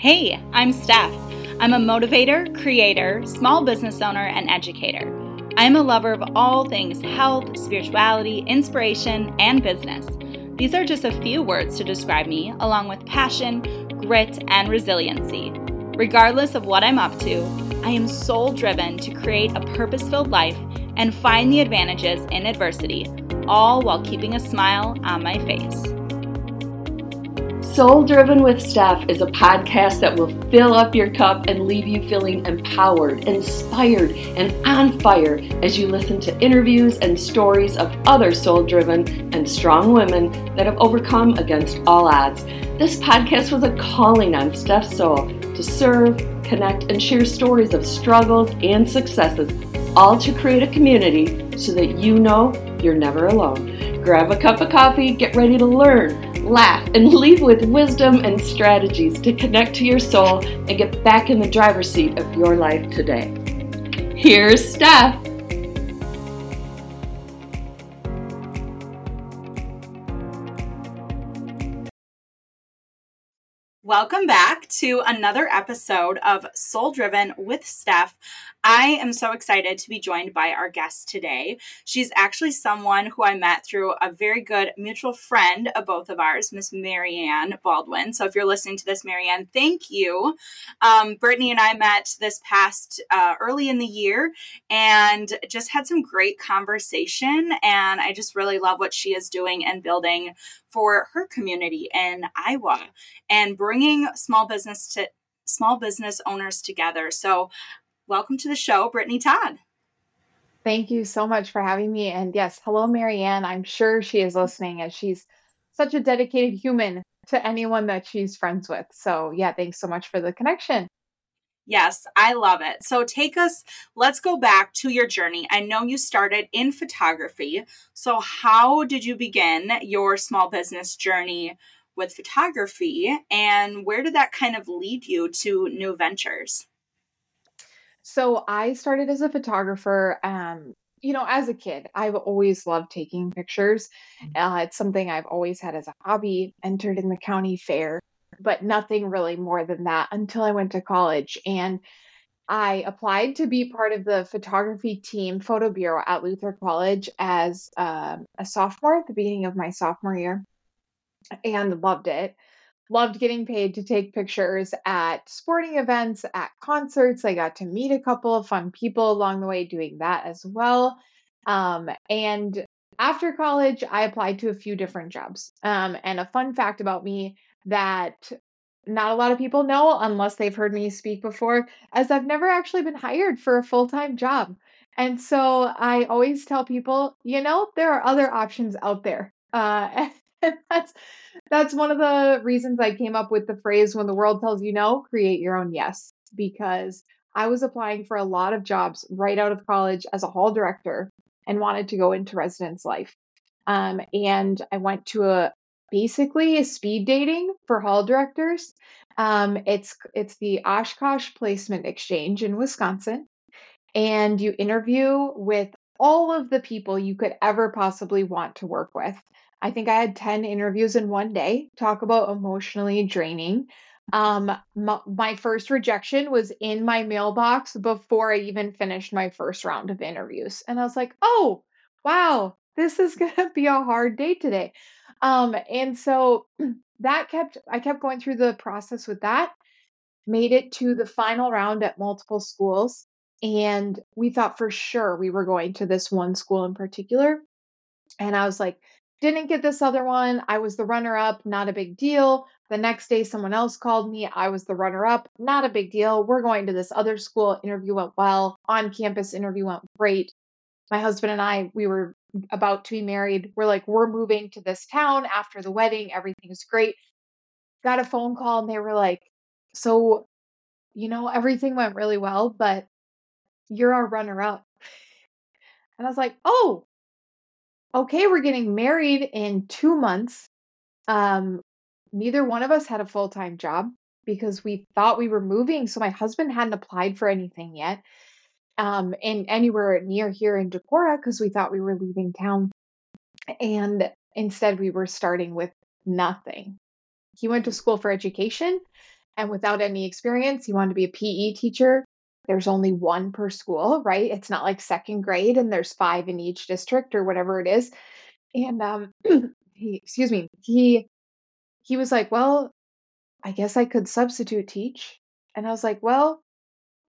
Hey, I'm Steph. I'm a motivator, creator, small business owner, and educator. I'm a lover of all things health, spirituality, inspiration, and business. These are just a few words to describe me, along with passion, grit, and resiliency. Regardless of what I'm up to, I am soul driven to create a purpose filled life and find the advantages in adversity, all while keeping a smile on my face. Soul Driven with Steph is a podcast that will fill up your cup and leave you feeling empowered, inspired, and on fire as you listen to interviews and stories of other soul driven and strong women that have overcome against all odds. This podcast was a calling on Steph's soul to serve, connect, and share stories of struggles and successes, all to create a community so that you know you're never alone. Grab a cup of coffee, get ready to learn laugh, and leave with wisdom and strategies to connect to your soul and get back in the driver's seat of your life today. Here's Steph. Welcome back to another episode of Soul Driven with Steph. I am so excited to be joined by our guest today. She's actually someone who I met through a very good mutual friend of both of ours, Miss Marianne Baldwin. So if you're listening to this, Marianne, thank you. Um, Brittany and I met this past uh, early in the year and just had some great conversation. And I just really love what she is doing and building for her community in Iowa and bringing small business to small business owners together. So welcome to the show, Brittany Todd. Thank you so much for having me. And yes, hello, Marianne. I'm sure she is listening as she's such a dedicated human to anyone that she's friends with. So, yeah, thanks so much for the connection. Yes, I love it. So, take us, let's go back to your journey. I know you started in photography. So, how did you begin your small business journey with photography? And where did that kind of lead you to new ventures? So I started as a photographer. Um, you know, as a kid, I've always loved taking pictures. Mm. Uh, it's something I've always had as a hobby, entered in the county fair, but nothing really more than that until I went to college. And I applied to be part of the photography team photo bureau at Luther College as um, a sophomore at the beginning of my sophomore year and loved it loved getting paid to take pictures at sporting events, at concerts. I got to meet a couple of fun people along the way doing that as well. Um, and after college, I applied to a few different jobs. Um, and a fun fact about me that not a lot of people know unless they've heard me speak before, as I've never actually been hired for a full time job. And so I always tell people, you know, there are other options out there. Uh, that's that's one of the reasons I came up with the phrase when the world tells you no, create your own yes because I was applying for a lot of jobs right out of college as a hall director and wanted to go into residence life. Um, and I went to a basically a speed dating for hall directors. Um, it's it's the Oshkosh Placement Exchange in Wisconsin, and you interview with all of the people you could ever possibly want to work with. I think I had 10 interviews in one day. Talk about emotionally draining. Um, my, my first rejection was in my mailbox before I even finished my first round of interviews. And I was like, oh, wow, this is going to be a hard day today. Um, and so that kept, I kept going through the process with that, made it to the final round at multiple schools. And we thought for sure we were going to this one school in particular. And I was like, didn't get this other one. I was the runner up, not a big deal. The next day, someone else called me. I was the runner up, not a big deal. We're going to this other school. Interview went well. On campus, interview went great. My husband and I, we were about to be married. We're like, we're moving to this town after the wedding. Everything's great. Got a phone call and they were like, so, you know, everything went really well, but you're our runner up. And I was like, oh, okay, we're getting married in two months. Um, neither one of us had a full time job because we thought we were moving. So my husband hadn't applied for anything yet. Um, anywhere near here in Decorah because we thought we were leaving town. And instead, we were starting with nothing. He went to school for education and without any experience, he wanted to be a PE teacher. There's only one per school, right? It's not like second grade and there's five in each district or whatever it is. And um he excuse me, he he was like, "Well, I guess I could substitute teach." And I was like, "Well,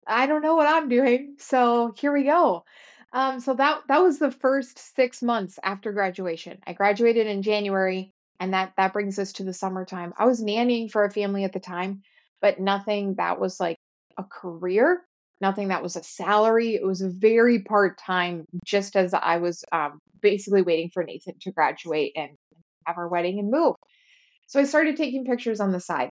I don't know what I'm doing. So here we go." Um, so that that was the first six months after graduation. I graduated in January, and that that brings us to the summertime. I was nannying for a family at the time, but nothing that was like a career, nothing that was a salary. It was very part time, just as I was um, basically waiting for Nathan to graduate and have our wedding and move. So I started taking pictures on the side.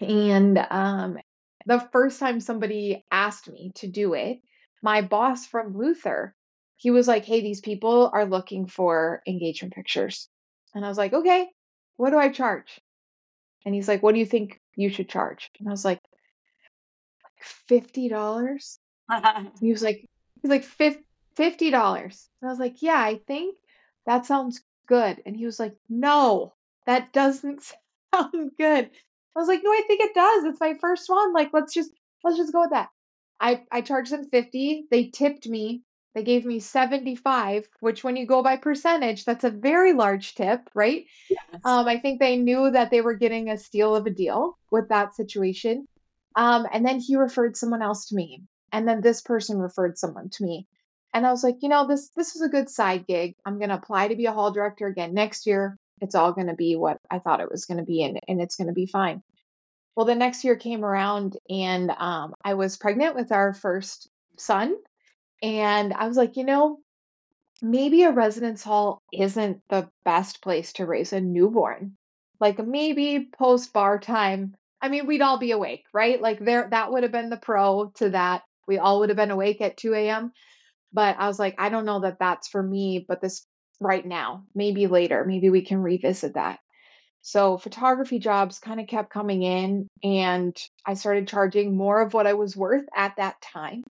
And um, the first time somebody asked me to do it, my boss from Luther, he was like, Hey, these people are looking for engagement pictures. And I was like, Okay, what do I charge? And he's like, What do you think you should charge? And I was like, $50. he was like, He's like, $50. And I was like, Yeah, I think that sounds good. And he was like, No, that doesn't sound good. I was like, No, I think it does. It's my first one. Like, let's just let's just go with that. I I charged them 50. They tipped me. They gave me 75, which when you go by percentage, that's a very large tip, right? Yes. Um, I think they knew that they were getting a steal of a deal with that situation. Um, and then he referred someone else to me. And then this person referred someone to me. And I was like, you know, this this is a good side gig. I'm gonna apply to be a hall director again next year. It's all gonna be what I thought it was gonna be, and, and it's gonna be fine. Well, the next year came around and um, I was pregnant with our first son. And I was like, you know, maybe a residence hall isn't the best place to raise a newborn. Like maybe post bar time. I mean, we'd all be awake, right? Like there, that would have been the pro to that. We all would have been awake at 2 a.m. But I was like, I don't know that that's for me, but this right now, maybe later, maybe we can revisit that. So photography jobs kind of kept coming in, and I started charging more of what I was worth at that time.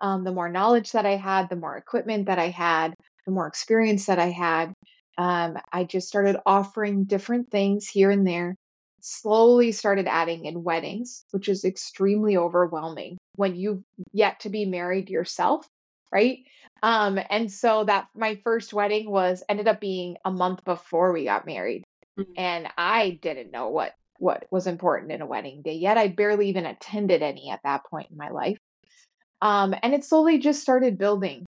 Um, the more knowledge that I had, the more equipment that I had, the more experience that I had. Um, I just started offering different things here and there. Slowly started adding in weddings, which is extremely overwhelming when you've yet to be married yourself, right? Um, and so that my first wedding was ended up being a month before we got married Mhm. and I didn't know what what was important in a wedding day yet. I barely even attended any at that point in my life. Um, and it slowly just started building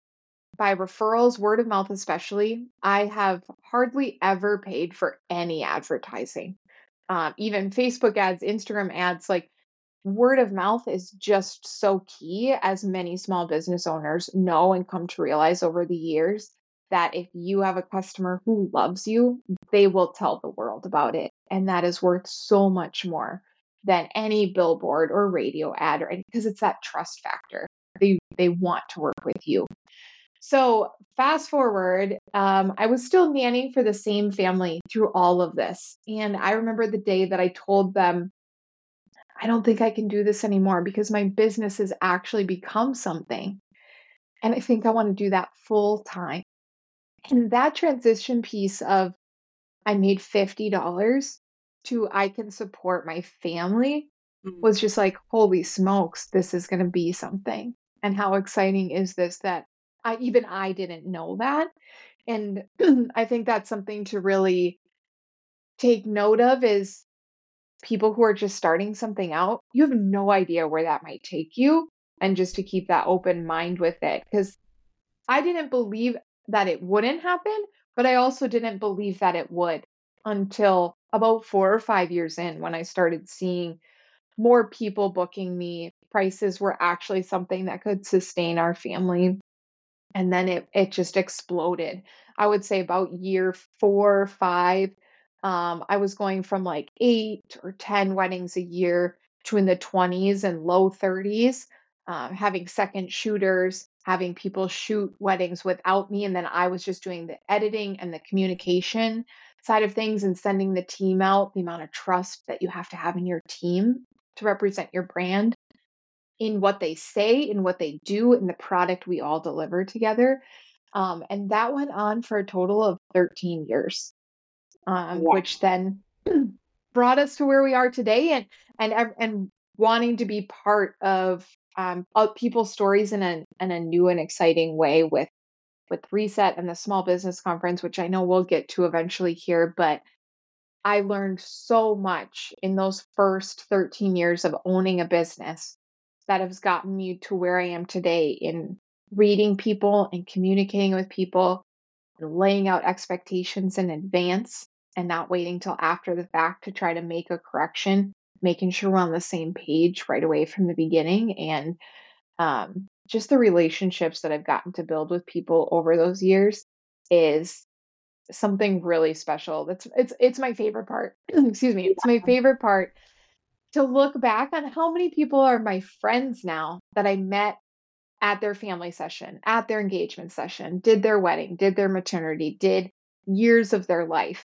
by referrals, word of mouth, especially. I have hardly ever paid for any advertising, um, even Facebook ads, Instagram ads. Like word of mouth is just so key, as many small business owners know and come to realize over the years that if you have a customer who loves you, they will tell the world about it. And that is worth so much more than any billboard or radio ad or because it's that trust factor. They they want to work with you. So fast forward, um, I was still nannying for the same family through all of this. And I remember the day that I told them, I don't think I can do this anymore because my business has actually become something. And I think I want to do that full time. And that transition piece of I made $50 to I can support my family Mm. was just like, holy smokes, this is going to be something. And how exciting is this that I even I didn't know that. And I think that's something to really take note of is people who are just starting something out, you have no idea where that might take you. And just to keep that open mind with it. Because I didn't believe that it wouldn't happen, but I also didn't believe that it would until about four or five years in when I started seeing more people booking me. Prices were actually something that could sustain our family. And then it it just exploded. I would say about year four, five. Um, I was going from like eight or 10 weddings a year to in the 20s and low 30s, um, having second shooters, having people shoot weddings without me. And then I was just doing the editing and the communication side of things and sending the team out, the amount of trust that you have to have in your team to represent your brand in what they say, in what they do, in the product we all deliver together. Um, and that went on for a total of 13 years, um, which then brought us to where we are today and and and wanting to be part of um of people's stories in a in a new and exciting way with with reset and the small business conference which i know we'll get to eventually here but i learned so much in those first 13 years of owning a business that has gotten me to where i am today in reading people and communicating with people and laying out expectations in advance and not waiting till after the fact to try to make a correction, making sure we're on the same page right away from the beginning. And um, just the relationships that I've gotten to build with people over those years is something really special. That's it's it's my favorite part. Excuse me. It's my favorite part to look back on how many people are my friends now that I met at their family session, at their engagement session, did their wedding, did their maternity, did years of their life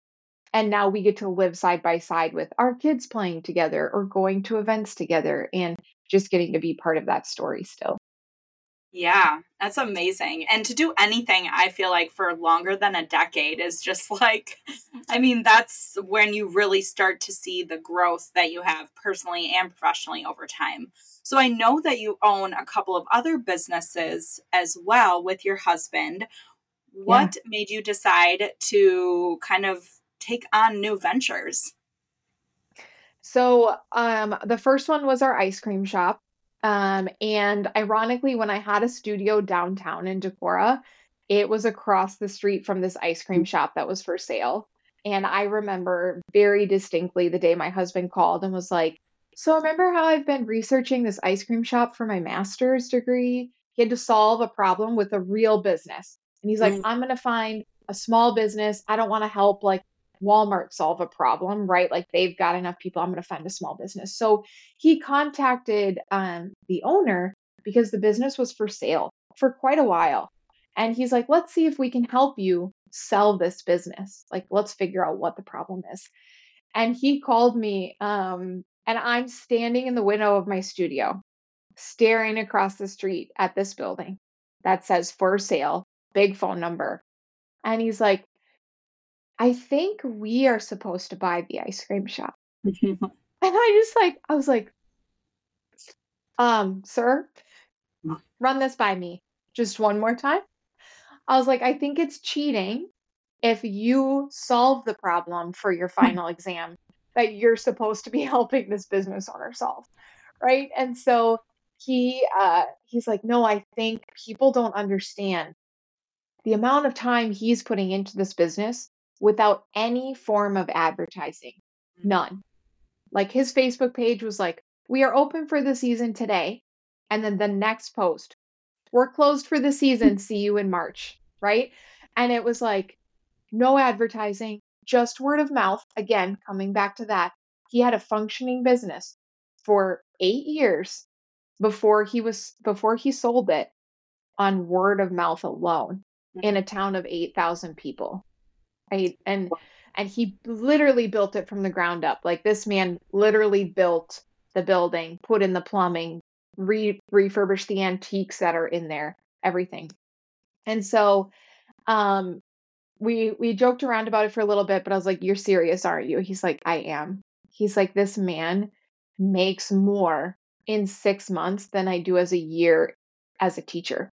and now we get to live side by side with our kids playing together or going to events together and just getting to be part of that story still. Yeah, that's amazing. And to do anything, I feel like for longer than a decade is just like, I mean, that's when you really start to see the growth that you have personally and professionally over time. So I know that you own a couple of other businesses as well with your husband. What yeah. made you decide to kind of take on new ventures? So, um, the first one was our ice cream shop. Um, and ironically, when I had a studio downtown in Decorah, it was across the street from this ice cream shop that was for sale. And I remember very distinctly the day my husband called and was like, So, remember how I've been researching this ice cream shop for my master's degree? He had to solve a problem with a real business. And he's like, mm. I'm going to find a small business. I don't want to help like Walmart solve a problem, right? Like they've got enough people, I'm going to fund a small business. So he contacted um, the owner because the business was for sale for quite a while. And he's like, let's see if we can help you sell this business. Like, let's figure out what the problem is. And he called me, um, and I'm standing in the window of my studio, staring across the street at this building that says for sale, big phone number. And he's like, I think we are supposed to buy the ice cream shop. and I just like, I was like, um, sir, mm. run this by me just one more time. I was like, I think it's cheating if you solve the problem for your final exam that you're supposed to be helping this business owner solve. Right. And so he uh he's like, no, I think people don't understand the amount of time he's putting into this business without any form of advertising. Mm-hmm. None. Like his Facebook page was like, we are open for the season today. And then the next post, we're closed for the season. See you in March. Right. And it was like, no advertising, just word of mouth. Again, coming back to that, he had a functioning business for eight years before he was before he sold it on word of mouth alone in a town of 8,000 people right and and he literally built it from the ground up like this man literally built the building put in the plumbing re- refurbished the antiques that are in there everything. And so um we we joked around about it for a little bit but i was like you're serious aren't you? He's like i am. He's like this man makes more in six months than i do as a year as a teacher.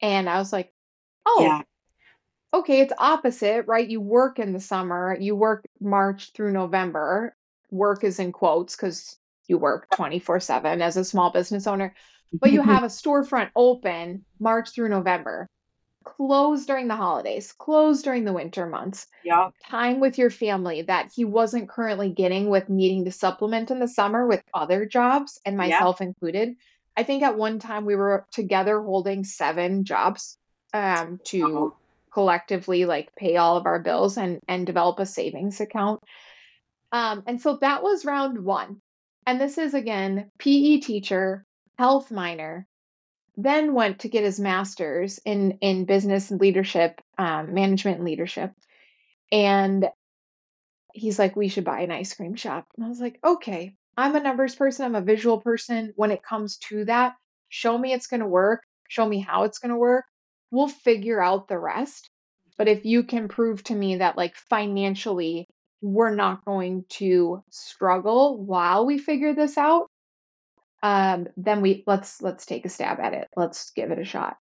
And i was like oh yeah okay, it's opposite, right? You work in the summer, you work March through November. Work is in quotes because you work 24 7 as a small business owner, but you have a storefront open March through November, closed during the holidays, closed during the winter months. Yeah. Time with your family that he wasn't currently getting with needing to supplement in the summer with other jobs, and myself yeah. included. I think at one time we were together holding seven jobs um, to uh-huh collectively like pay all of our bills and and develop a savings account. Um, and so that was round one. And this is again PE teacher, health minor, then went to get his master's in in business and leadership, um, management and leadership. And he's like, we should buy an ice cream shop. And I was like, okay, I'm a numbers person, I'm a visual person. When it comes to that, show me it's going to work, show me how it's going to work, we'll figure out the rest. But if you can prove to me that, like, financially, we're not going to struggle while we figure this out, um, then we let's let's take a stab at it. Let's give it a shot.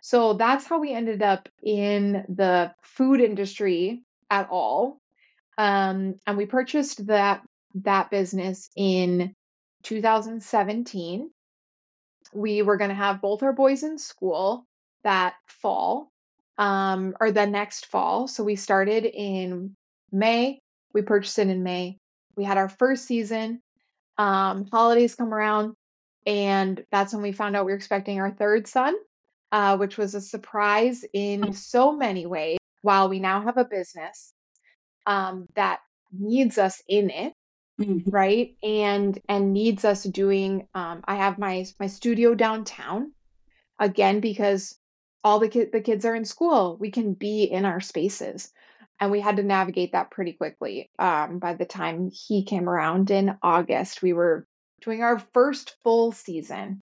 So that's how we ended up in the food industry at all. Um, and we purchased that that business in 2017. We were going to have both our boys in school that fall, um, or the next fall. So we started in May. We purchased it in May. We had our first season. Um, holidays come around, and that's when we found out we were expecting our third son, uh, which was a surprise in so many ways. While we now have a business um, that needs us in it, Mhm. right and and needs us doing um i have my my studio downtown again because all the kid the kids are in school we can be in our spaces. And we had to navigate that pretty quickly um by the time he came around in august we were doing our first full season.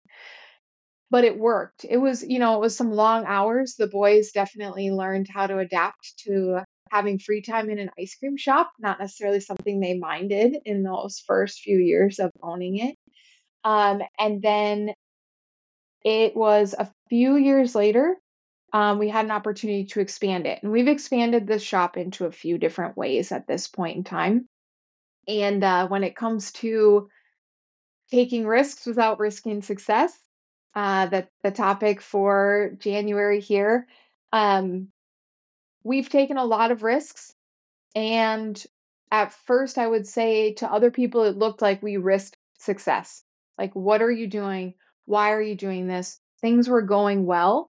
But it worked. It was you know it was some long hours. The boys definitely learned how to adapt to having free time in an ice cream shop, not necessarily something they minded in those first few years of owning it. Um, and then it was a few years later, um, we had an opportunity to expand it. And we've expanded this shop into a few different ways at this point in time. And uh, when it comes to taking risks without risking success, uh, the, the topic for January here, um, we've taken a lot of risks. And at first, I would say to other people, it looked like we risked success. Like, what are you doing? Why are you doing this? Things were going well.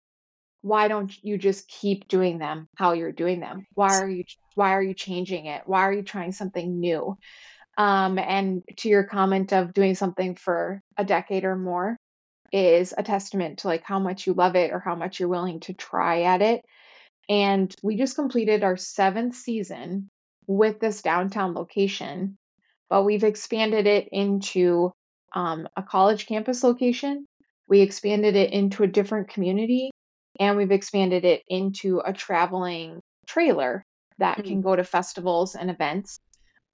Why don't you just keep doing them how you're doing them? Why are you why are you changing it? Why are you trying something new? Um, and to your comment of doing something for a decade or more is a testament to like how much you love it or how much you're willing to try at it and we just completed our seventh season with this downtown location, but we've expanded it into um, a college campus location. We expanded it into a different community, and we've expanded it into a traveling trailer that can go to festivals and events.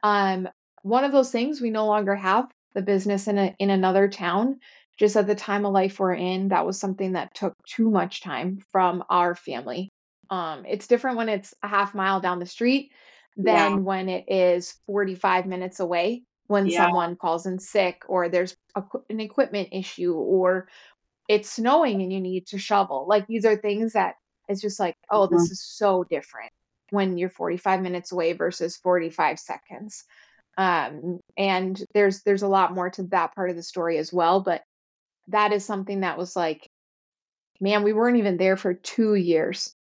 Um, one of those things we no longer have the business in a in another town. Just at the time of life we're in, that was something that took too much time from our family um, it's different when it's a half mile down the street than Yeah. when it is 45 minutes away when Yeah. someone calls in sick or there's a, an equipment issue or it's snowing and you need to shovel. Like these are things that it's just like, oh, this is so different when you're 45 minutes away versus 45 seconds. Um, and there's there's a lot more to that part of the story as well, but that is something that was like, man, we weren't even there for two years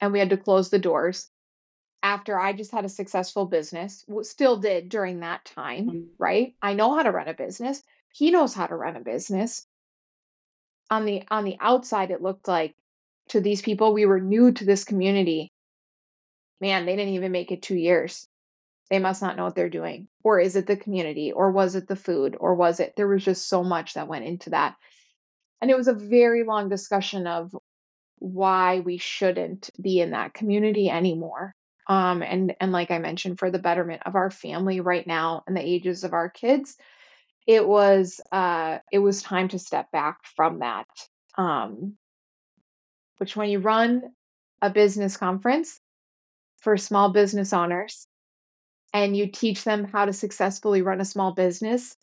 and we had to close the doors after I just had a successful business, still did during that time, Mhm. right? I know how to run a business. He knows how to run a business. On the on the outside it looked like to these people we were new to this community. Man, they didn't even make it 2 years. They must not know what they're doing. Or is it the community or was it the food or was it there was just so much that went into that. And it was a very long discussion of why we shouldn't be in that community anymore. Um, and and like I mentioned, for the betterment of our family right now and the ages of our kids, it was uh, it was time to step back from that. Um, which when you run a business conference for small business owners and you teach them how to successfully run a small business,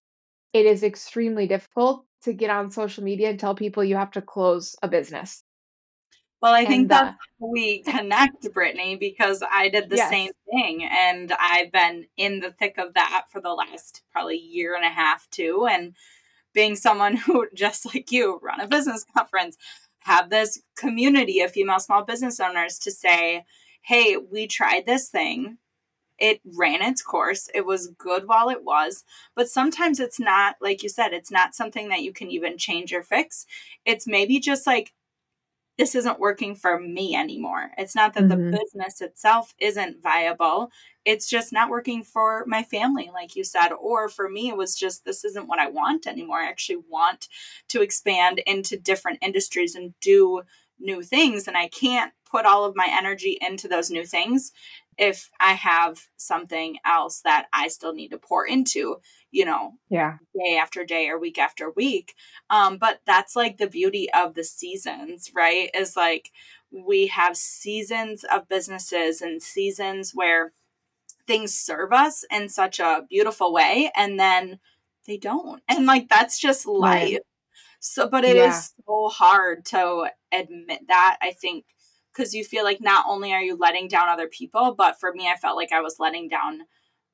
it is extremely difficult to get on social media and tell people you have to close a business. Well, I think uh, that's how we connect, Brittany, because I did the Yes. same thing. And I've been in the thick of that for the last probably year and a half, too. And being someone who, just like you, run a business conference, have this community of female small business owners to say, hey, we tried this thing. It ran its course. It was good while it was. But sometimes it's not, like you said, it's not something that you can even change or fix. It's maybe just like, this isn't working for me anymore. It's not that Mhm. the business itself isn't viable. It's just not working for my family, like you said. Or for me, it was just this isn't what I want anymore. I actually want to expand into different industries and do new things. And I can't put all of my energy into those new things if I have something else that I still need to pour into, you know, yeah, day after day or week after week. Um, but that's like the beauty of the seasons, right? Is like we have seasons of businesses and seasons where things serve us in such a beautiful way and then they don't. And like that's just life. Right. So but it yeah. is so hard to admit that, I think, because you feel like not only are you letting down other people, but for me I felt like I was letting down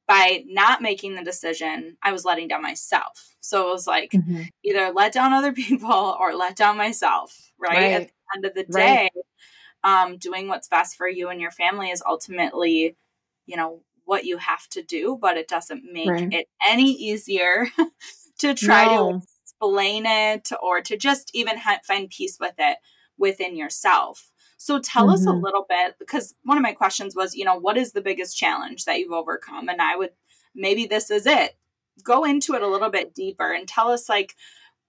by not making the decision, I was letting down myself. So it was like mm-hmm. either let down other people or let down myself, right? right. At the end of the day, right. um, doing what's best for you and your family is ultimately, you know, what you have to do, but it doesn't make right. it any easier to try no. to explain it or to just even ha- find peace with it within yourself. So tell mm-hmm. us a mm-hmm. little bit because one of my questions was, you know, what is the biggest challenge that you've overcome? And I would maybe this is it. Go into it a little bit deeper and tell us like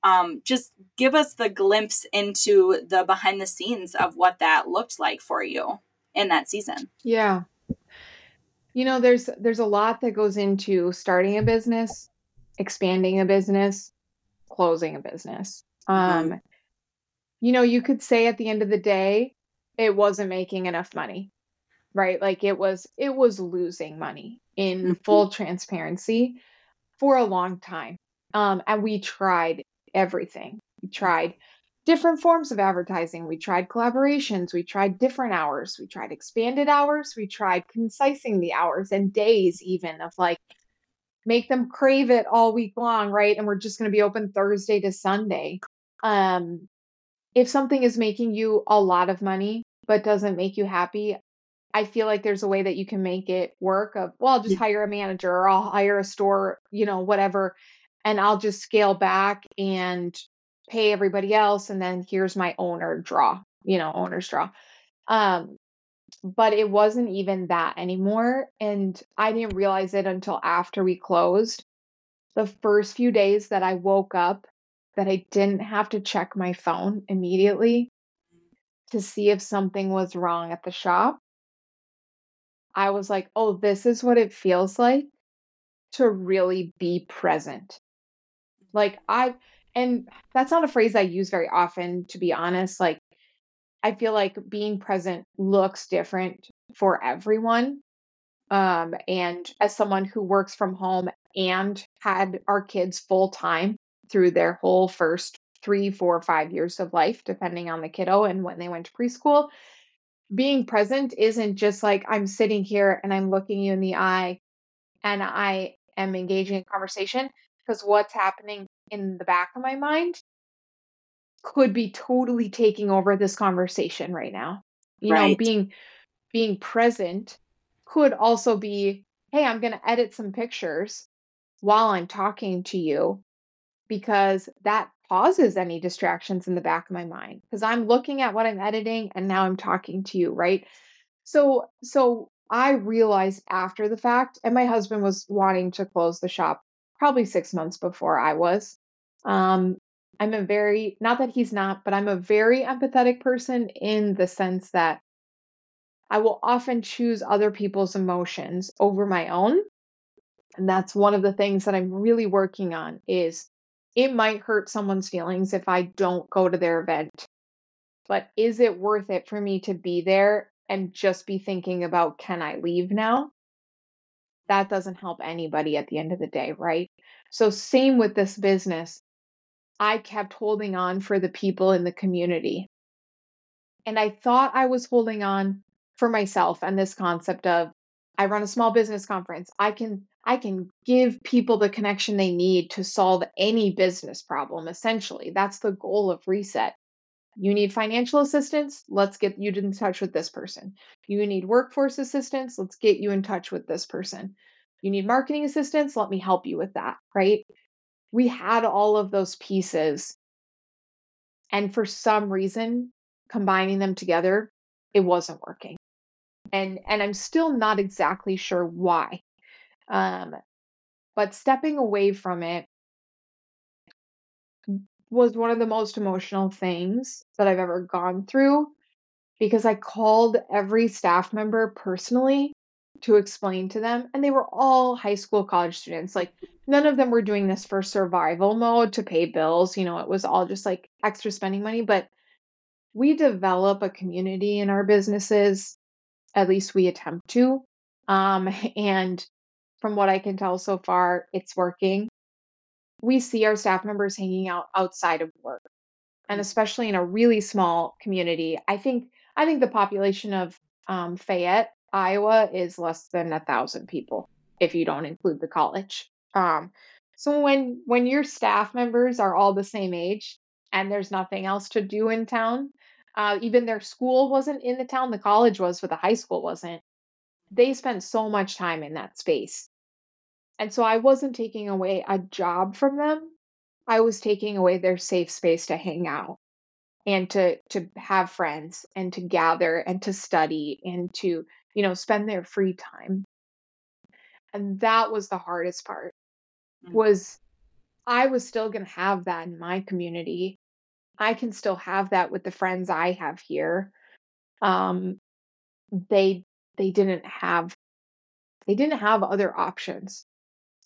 um, just give us the glimpse into the behind the scenes of what that looked like for you in that season. Yeah. You know, there's there's a lot that goes into starting a business, expanding a business, closing a business. Mm-hmm. Um, you know, you could say at the end of the day, it wasn't making enough money. Right? Like it was it was losing money in mm-hmm. full transparency for a long time. Um, and we tried everything. We tried different forms of advertising. We tried collaborations. We tried different hours. We tried expanded hours. We tried concising the hours and days, even of like, make them crave it all week long, right? And we're just going to be open Thursday to Sunday. Um, if something is making you a lot of money but doesn't make you happy, I feel like there's a way that you can make it work of, well, I'll just hire a manager or I'll hire a store, you know, whatever, and I'll just scale back and pay everybody else and then here's my owner draw you know owner's draw. Um but it wasn't even that anymore and i didn't realize it until after we closed. The first few days that i woke up that i didn't have to check my phone immediately to see if something was wrong at the shop i was like oh this is what it feels like to really be present like i and that's not a phrase I use very often, to be honest. Like, I feel like being present looks different for everyone. Um, and as someone who works from home and had our kids full time through their whole first three, four, five years of life, depending on the kiddo and when they went to preschool, being present isn't just like I'm sitting here and I'm looking you in the eye and I am engaging in conversation because what's happening in the back of my mind could be totally taking over this conversation right now. You right. know, being being present could also be, hey, I'm going to edit some pictures while I'm talking to you because that pauses any distractions in the back of my mind because I'm looking at what I'm editing and now I'm talking to you, right? So so I realized after the fact and my husband was wanting to close the shop probably 6 months before I was um, I'm a very, not that he's not, but I'm a very empathetic person in the sense that I will often choose other people's emotions over my own. And that's one of the things that I'm really working on is it might hurt someone's feelings if I don't go to their event. But is it worth it for me to be there and just be thinking about can I leave now? That doesn't help anybody at the end of the day, right? So same with this business. I kept holding on for the people in the community. And I thought I was holding on for myself and this concept of I run a small business conference. I can I can give people the connection they need to solve any business problem essentially. That's the goal of reset. You need financial assistance? Let's get you in touch with this person. You need workforce assistance? Let's get you in touch with this person. You need marketing assistance? Let me help you with that, right? we had all of those pieces. And for some reason, combining them together, it wasn't working. And and I'm still not exactly sure why. Um, but stepping away from it was one of the most emotional things that I've ever gone through because I called every staff member personally to explain to them. And they were all high school, college students. Like none of them were doing this for survival mode to pay bills. You know, it was all just like extra spending money. But we develop a community in our businesses, at least we attempt to. Um, and from what I can tell so far, it's working. We see our staff members hanging out outside of work. And mm. especially in a really small community, I think I think the population of um, Fayette, Iowa, is less than a thousand people if you don't include the college. Um, so when when your staff members are all the same age and there's nothing else to do in town, uh, even their school wasn't in the town, the college was, but the high school wasn't. They spent so much time in that space. And so I wasn't taking away a job from them. I was taking away their safe space to hang out and to to have friends and to gather and to study and to, you know, spend their free time. And that was the hardest part. Mm. Was I was still going to have that in my community. I can still have that with the friends I have here. Um they they didn't have they didn't have other options.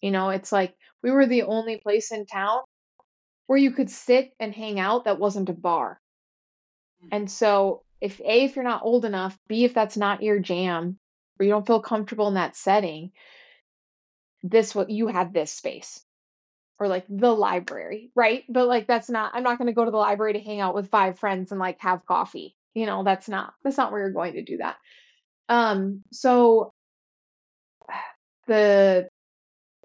You know, it's like we were the only place in town where you could sit and hang out that wasn't a bar. Mm. And so, if A, if you're not old enough, B, if that's not your jam, or you don't feel comfortable in that setting, this what you had this space or like the library, right? But like that's not I'm not going to go to the library to hang out with five friends and like have coffee. You know, that's not that's not where you're going to do that. Um so the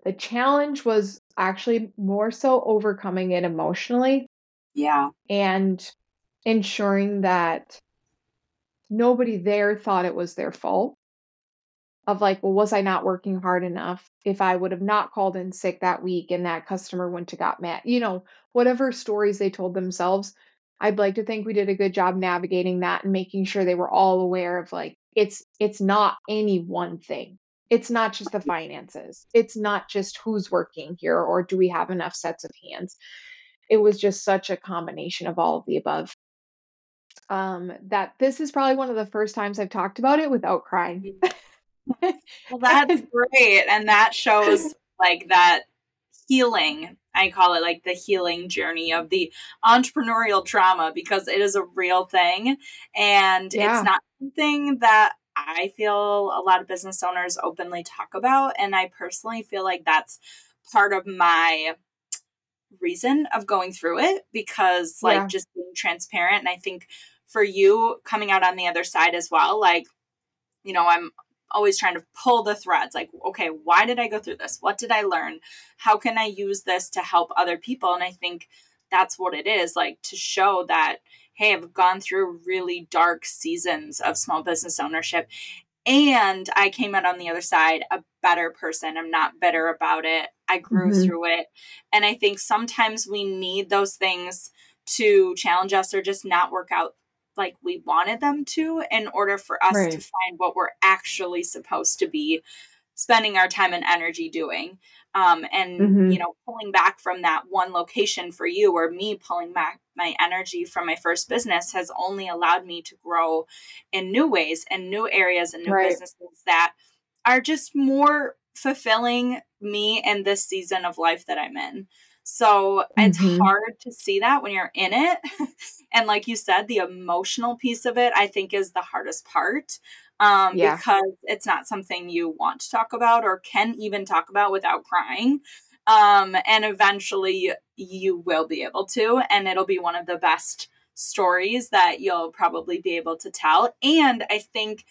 the challenge was actually more so overcoming it emotionally. Yeah. And ensuring that nobody there thought it was their fault. Of like, well, was I not working hard enough? If I would have not called in sick that week and that customer went to got mad, you know, whatever stories they told themselves, I'd like to think we did a good job navigating that and making sure they were all aware of like it's it's not any one thing it's not just the finances. It's not just who's working here or do we have enough sets of hands. It was just such a combination of all of the above. Um that this is probably one of the first times i've talked about it without crying. Well that's great and that shows like that healing i call it like the healing journey of the entrepreneurial trauma because it is a real thing and yeah. it's not something that I feel a lot of business owners openly talk about. And I personally feel like that's part of my reason of going through it because, like, yeah. just being transparent. And I think for you coming out on the other side as well, like, you know, I'm always trying to pull the threads like okay why did i go through this what did i learn how can i use this to help other people and i think that's what it is like to show that hey, I've gone through really dark seasons of small business ownership. And I came out on the other side a better person. I'm not bitter about it. I grew mm-hmm. through it. And I think sometimes we need those things to challenge us or just not work out like we wanted them to in order for us right. to find what we're actually supposed to be spending our time and energy doing um, and mm-hmm. you know pulling back from that one location for you or me pulling back my energy from my first business has only allowed me to grow in new ways and new areas and new right. businesses that are just more fulfilling me in this season of life that i'm in so mm-hmm. it's hard to see that when you're in it and like you said the emotional piece of it i think is the hardest part um, yeah. because it's not something you want to talk about or can even talk about without crying. Um, and eventually you will be able to, and it'll be one of the best stories that you'll probably be able to tell. And I think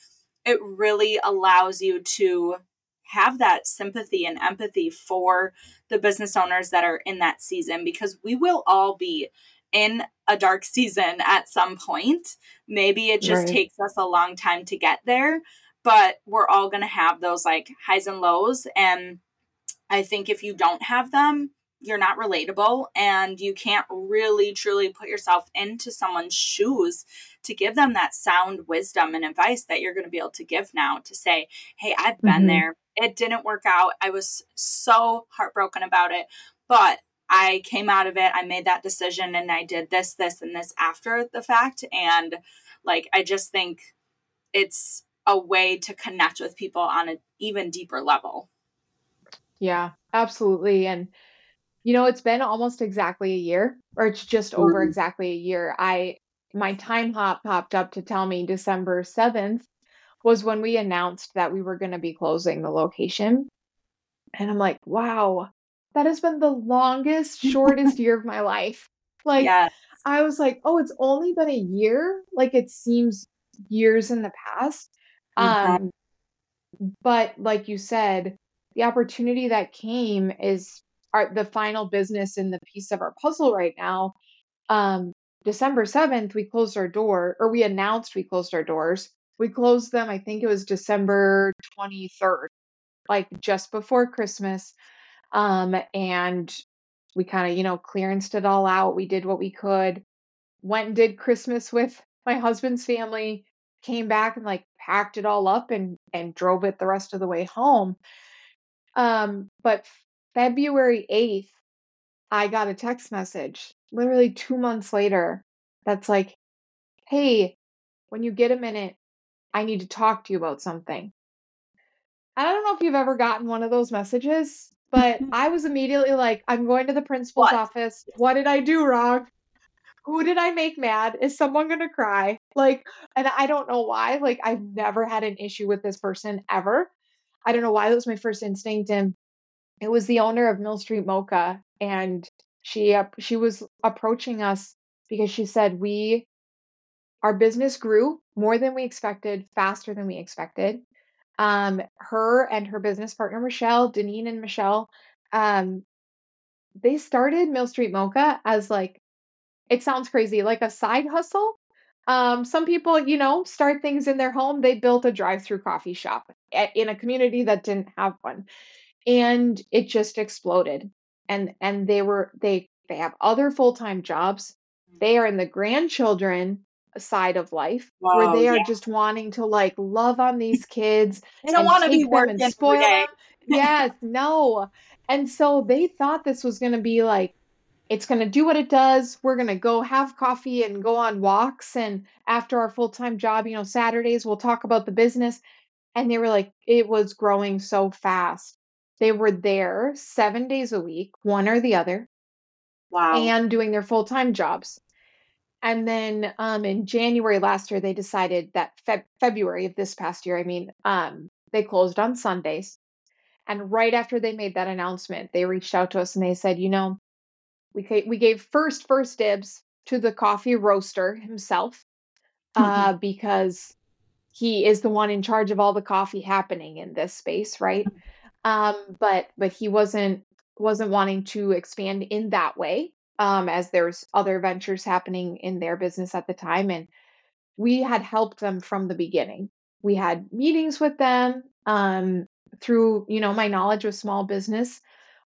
it really allows you to have that sympathy and empathy for the business owners that are in that season because we will all be in a dark season at some point. Maybe it just right. takes us a long time to get there, but we're all going to have those like highs and lows. And I think if you don't have them, you're not relatable and you can't really truly put yourself into someone's shoes to give them that sound wisdom and advice that you're going to be able to give now to say, Hey, I've been mm-hmm. there. It didn't work out. I was so heartbroken about it, but I came out of it. I made that decision and I did this, this, and this after the fact. And like, I just think it's a way to connect with people on an even deeper level. Yeah, absolutely. And you know, it's been almost exactly a year, or it's just over Mm. exactly a year. I my Timehop popped up to tell me December 7th was when we announced that we were going to be closing the location. And I'm like, wow, that has been the longest, shortest year of my life. Like, Yes. I was like, oh, it's only been a year. Like, it seems years in the past. Mhm. Um, but like you said, the opportunity that came is our the final business in the piece of our puzzle right now. Um, December 7th, we closed our door, or we announced we closed our doors. We closed them, I think it was December 23rd, like just before Christmas. Um, and we kind of, you know, clearanced it all out. We did what we could, went and did Christmas with my husband's family, came back and like packed it all up and and drove it the rest of the way home. Um, but February 8th, I got a text message literally two months later that's like, hey, when you get a minute, I need to talk to you about something. I don't know if you've ever gotten one of those messages, but I was immediately like, I'm going to the principal's What? office. What did I do wrong? Who did I make mad? Is someone going to cry? Like, and I don't know why. Like, I've never had an issue with this person ever. I don't know why that was my first instinct. And it was the owner of Mill Street Mocha. And she, uh, she was approaching us because she said, we, our business grew more than we expected, faster than we expected. Um, her and her business partner, Michelle, Deneen and Michelle, um, they started Mill Street Mocha as like, it sounds crazy, like a side hustle. Um, some people, you know, start things in their home. They built a drive-through coffee shop a- in a community that didn't have one, and it just exploded. And and they were they they have other full-time jobs. They are in the grandchildren side of life where they are yeah. just wanting to like love on these kids They don't want to be working and spoil day. them. Yes, no. And so they thought this was going to be like, it's going to do what it does. We're going to go have coffee and go on walks. And after our full time job, you know, Saturdays, we'll talk about the business. And they were like, it was growing so fast. They were there seven days a week, one or the other, Wow. and doing their full time jobs. And then um, in January last year, they decided that Feb- February of this past year, I mean, um, they closed on Sundays. And right after they made that announcement, they reached out to us and they said, you know, we ca- we gave first first dibs to the coffee roaster himself uh, because he is the one in charge of all the coffee happening in this space, right? Um, but but he wasn't wasn't wanting to expand in that way um, as there's other ventures happening in their business at the time, and we had helped them from the beginning. We had meetings with them um, through you know my knowledge of small business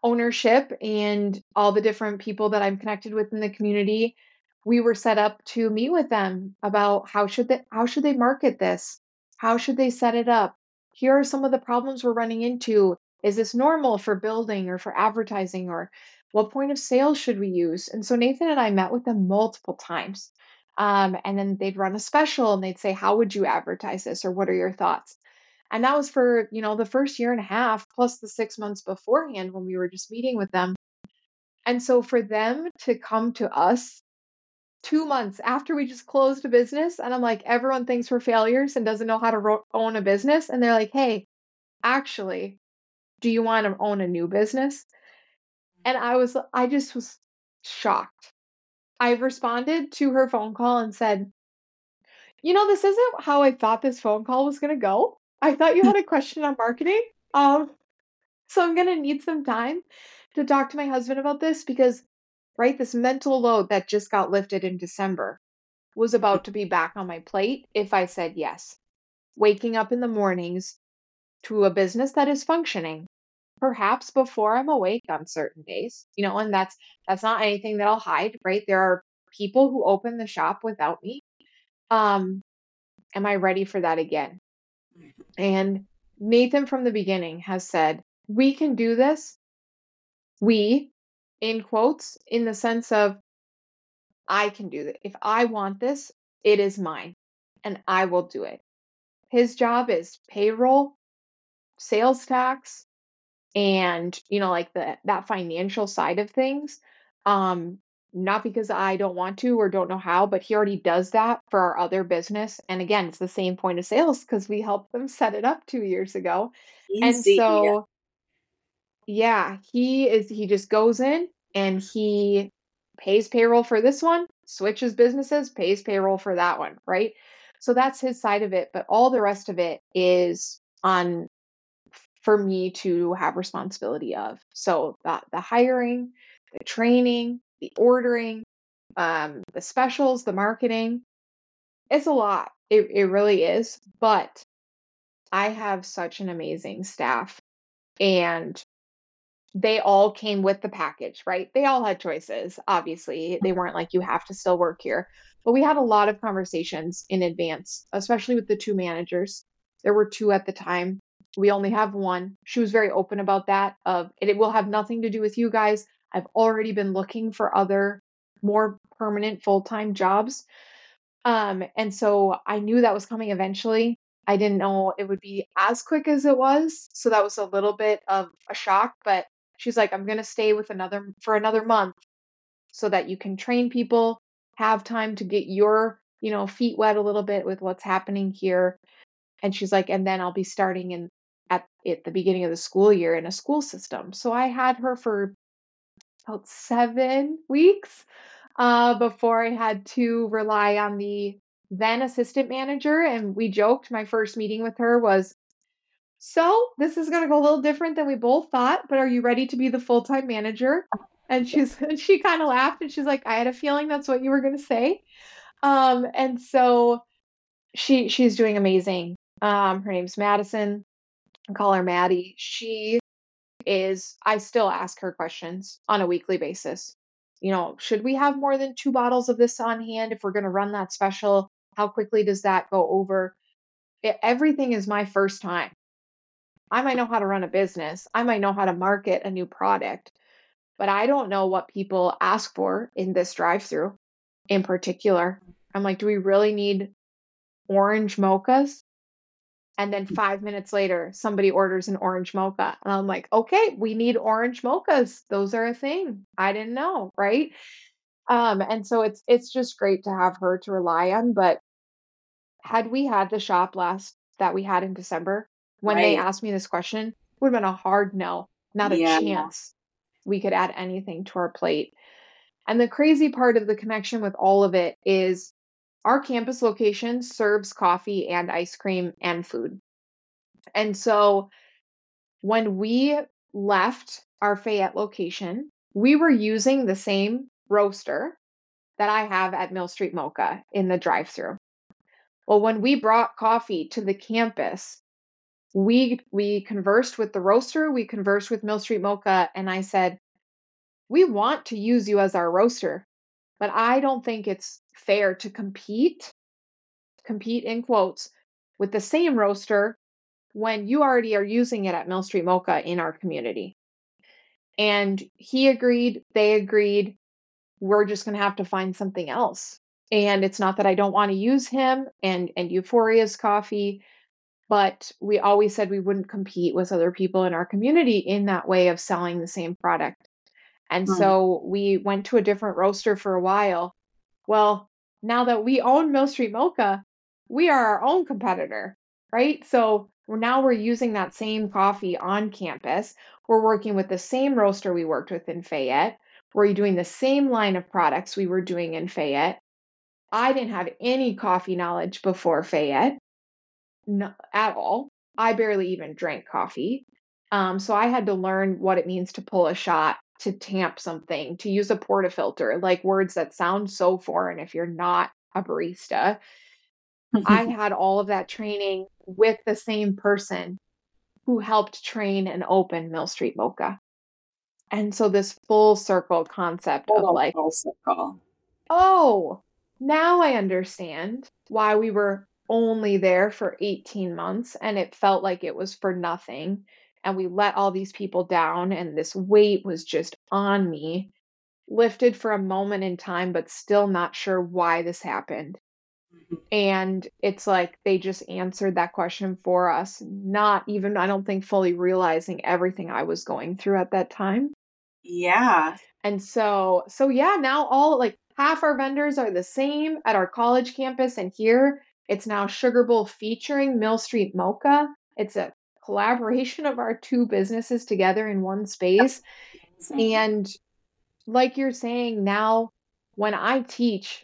ownership and all the different people that I'm connected with in the community, we were set up to meet with them about how should they how should they market this? How should they set it up? Here are some of the problems we're running into. Is this normal for building or for advertising or what point of sale should we use? And so Nathan and I met with them multiple times. Um, and then they'd run a special and they'd say, How would you advertise this? Or what are your thoughts? And that was for, you know, the first year and a half plus the six months beforehand when we were just meeting with them. And so for them to come to us two months after we just closed a business, and I'm like, everyone thinks we're failures and doesn't know how to ro- own a business. And they're like, hey, actually, do you want to own a new business? And I was, I just was shocked. I responded to her phone call and said, you know, this isn't how I thought this phone call was going to go. I thought you had a question on marketing. Um, so I'm going to need some time to talk to my husband about this because, right, this mental load that just got lifted in December was about to be back on my plate if I said yes. Waking up in the mornings to a business that is functioning, perhaps before I'm awake on certain days, you know, and that's that's not anything that I'll hide, right? There are people who open the shop without me. Um, am I ready for that again? And Nathan from the beginning has said, we can do this. We, in quotes, in the sense of, I can do it. If I want this, it is mine and I will do it. his job is payroll, sales tax, and you know like the that financial side of things. Um not because I don't want to or don't know how, but he already does that for our other business. And again, it's the same point of sales because we helped them set it up two years ago. And Easy. so, yeah, he is, he just goes in and he pays payroll for this one, switches businesses, pays payroll for that one, right? So that's his side of it. But all the rest of it is on for me to have responsibility of. So the, the hiring, the training, the ordering, um, the specials, the marketing. It's a lot. It, it really is. But I have such an amazing staff. And they all came with the package, right? They all had choices. Obviously, they weren't like, you have to still work here. But we had a lot of conversations in advance, especially with the two managers. There were two at the time. We only have one. She was very open about that. Of it will have nothing to do with you guys. I've already been looking for other more permanent full-time jobs. Um, and so I knew that was coming eventually. I didn't know it would be as quick as it was. So that was a little bit of a shock, but she's like, I'm gonna stay with another for another month so that you can train people, have time to get your, you know, feet wet a little bit with what's happening here. And she's like, and then I'll be starting in at, at the beginning of the school year in a school system. So I had her for about seven weeks uh, before I had to rely on the then assistant manager. And we joked my first meeting with her was, So this is going to go a little different than we both thought, but are you ready to be the full time manager? And she's and she kind of laughed and she's like, I had a feeling that's what you were going to say. Um, and so she she's doing amazing. Um, her name's Madison. Call her Maddie. She is I still ask her questions on a weekly basis. You know, should we have more than two bottles of this on hand if we're going to run that special? How quickly does that go over? It, everything is my first time. I might know how to run a business, I might know how to market a new product, but I don't know what people ask for in this drive through in particular. I'm like, do we really need orange mochas? And then five minutes later, somebody orders an orange mocha. And I'm like, okay, we need orange mochas. Those are a thing. I didn't know, right? Um, and so it's it's just great to have her to rely on. But had we had the shop last that we had in December, when right. they asked me this question, would have been a hard no, not a yeah. chance we could add anything to our plate. And the crazy part of the connection with all of it is our campus location serves coffee and ice cream and food. And so when we left our Fayette location, we were using the same roaster that I have at Mill Street Mocha in the drive through. Well, when we brought coffee to the campus, we we conversed with the roaster, we conversed with Mill Street Mocha, and I said, we want to use you as our roaster, but I don't think it's fair to compete, compete in quotes, with the same roaster when you already are using it at Mill Street Mocha in our community. And he agreed, they agreed, we're just going to have to find something else. And it's not that I don't want to use him and and Euphoria's coffee, but we always said we wouldn't compete with other people in our community in that way of selling the same product. And right. so we went to a different roaster for a while. Well, now that we own Mill Street Mocha, we are our own competitor, right? So now we're using that same coffee on campus. We're working with the same roaster we worked with in Fayette. We're doing the same line of products we were doing in Fayette. I didn't have any coffee knowledge before Fayette no, at all. I barely even drank coffee. Um, so I had to learn what it means to pull a shot, to tamp something, to use a portafilter, like words that sound so foreign if you're not a barista. I had all of that training with the same person who helped train and open Mill Street Mocha. And so this full circle concept full of like full circle. Oh, now I understand why we were only there for 18 months and it felt like it was for nothing and we let all these people down and this weight was just on me lifted for a moment in time but still not sure why this happened mm-hmm. And it's like they just answered that question for us, not even, I don't think, fully realizing everything I was going through at that time. Yeah. And so, so yeah, now all like half our vendors are the same at our college campus. And here it's now Sugar Bowl featuring Mill Street Mocha. It's a collaboration of our two businesses together in one space. And like you're saying, now when I teach,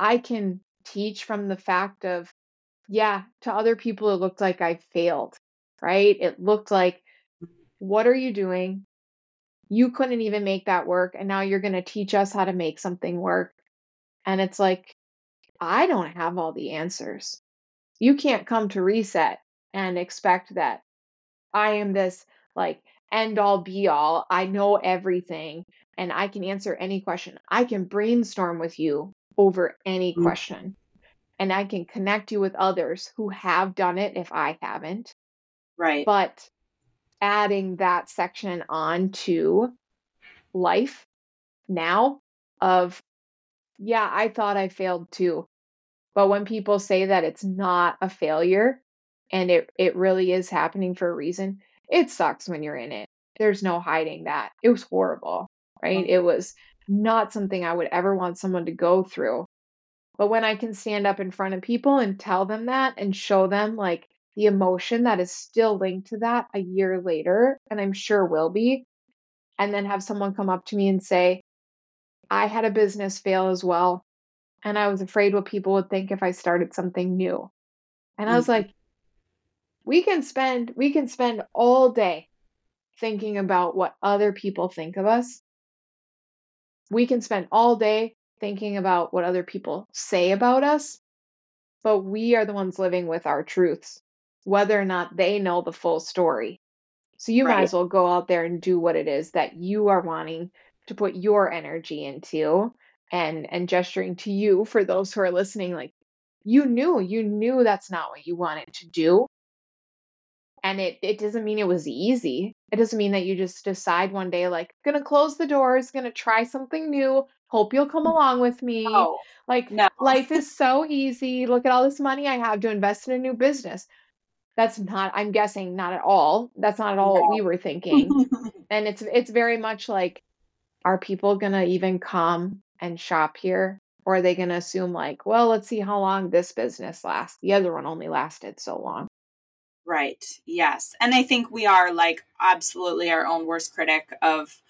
I can teach from the fact of, yeah, to other people, it looked like I failed, right? It looked like, what are you doing? You couldn't even make that work. And now you're going to teach us how to make something work. And it's like, I don't have all the answers. You can't come to reset and expect that I am this like end all be all. I know everything and I can answer any question. I can brainstorm with you over any mm-hmm. question. And I can connect you with others who have done it if I haven't. Right. But adding that section on to life now of yeah, I thought I failed too. But when people say that it's not a failure and it it really is happening for a reason, it sucks when you're in it. There's no hiding that. It was horrible, right? It was not something I would ever want someone to go through. But when I can stand up in front of people and tell them that and show them like the emotion that is still linked to that a year later, and I'm sure will be, and then have someone come up to me and say, I had a business fail as well. And I was afraid what people would think if I started something new. And I was mm-hmm. like, we can spend we can spend all day thinking about what other people think of us. We can spend all day thinking about what other people say about us, but we are the ones living with our truths, whether or not they know the full story. So you right. might as well go out there and do what it is that you are wanting to put your energy into and and gesturing to you for those who are listening like you knew you knew that's not what you wanted to do and it it doesn't mean it was easy it doesn't mean that you just decide one day like gonna close the doors gonna try something new hope you'll come mm-hmm. along with me no, like no. life is so easy look at all this money i have to invest in a new business that's not i'm guessing not at all that's not at all no. what we were thinking and it's it's very much like are people going to even come and shop here? Or are they going to assume, like, well, let's see how long this business lasts? The other one only lasted so long. Right. Yes. And I think we are like absolutely our own worst critic of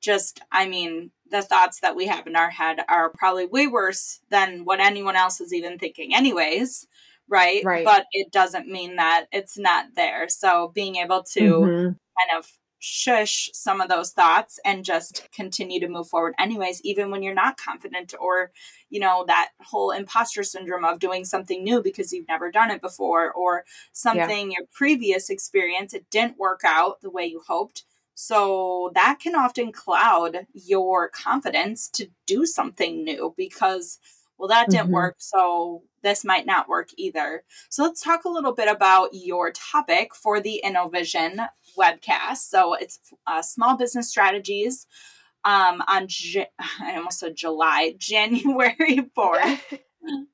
just, I mean, the thoughts that we have in our head are probably way worse than what anyone else is even thinking, anyways. Right. Right. But it doesn't mean that it's not there. So being able to mm-hmm. kind of shush some of those thoughts and just continue to move forward anyways even when you're not confident or you know that whole imposter syndrome of doing something new because you've never done it before or something yeah. your previous experience it didn't work out the way you hoped so that can often cloud your confidence to do something new because well that didn't mm-hmm. work so this might not work either so let's talk a little bit about your topic for the InnoVision webcast. So it's uh, small business strategies um, on, J- I almost said July, January 4th.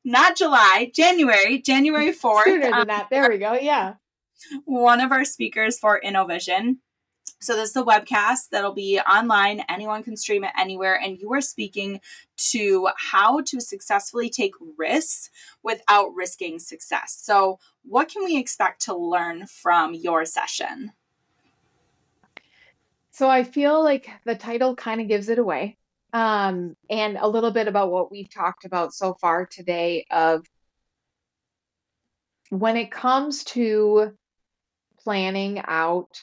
Not July, January, January 4th. Sooner than um, that. There we go. Yeah. One of our speakers for InnoVision. So this is a webcast that'll be online. Anyone can stream it anywhere. And you are speaking to how to successfully take risks without risking success. So what can we expect to learn from your session? So I feel like the title kind of gives it away. Um, and a little bit about what we've talked about so far today of when it comes to planning out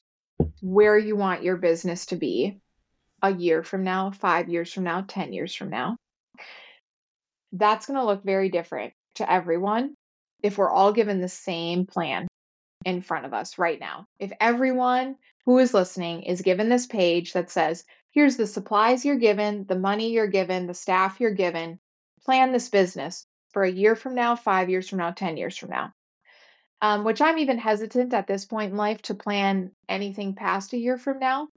where you want your business to be a year from now, five years from now, 10 years from now, that's going to look very different to everyone if we're all given the same plan in front of us right now. If everyone who is listening is given this page that says, here's the supplies you're given, the money you're given, the staff you're given. Plan this business for a year from now, five years from now, 10 years from now. Um, which I'm even hesitant at this point in life to plan anything past a year from now.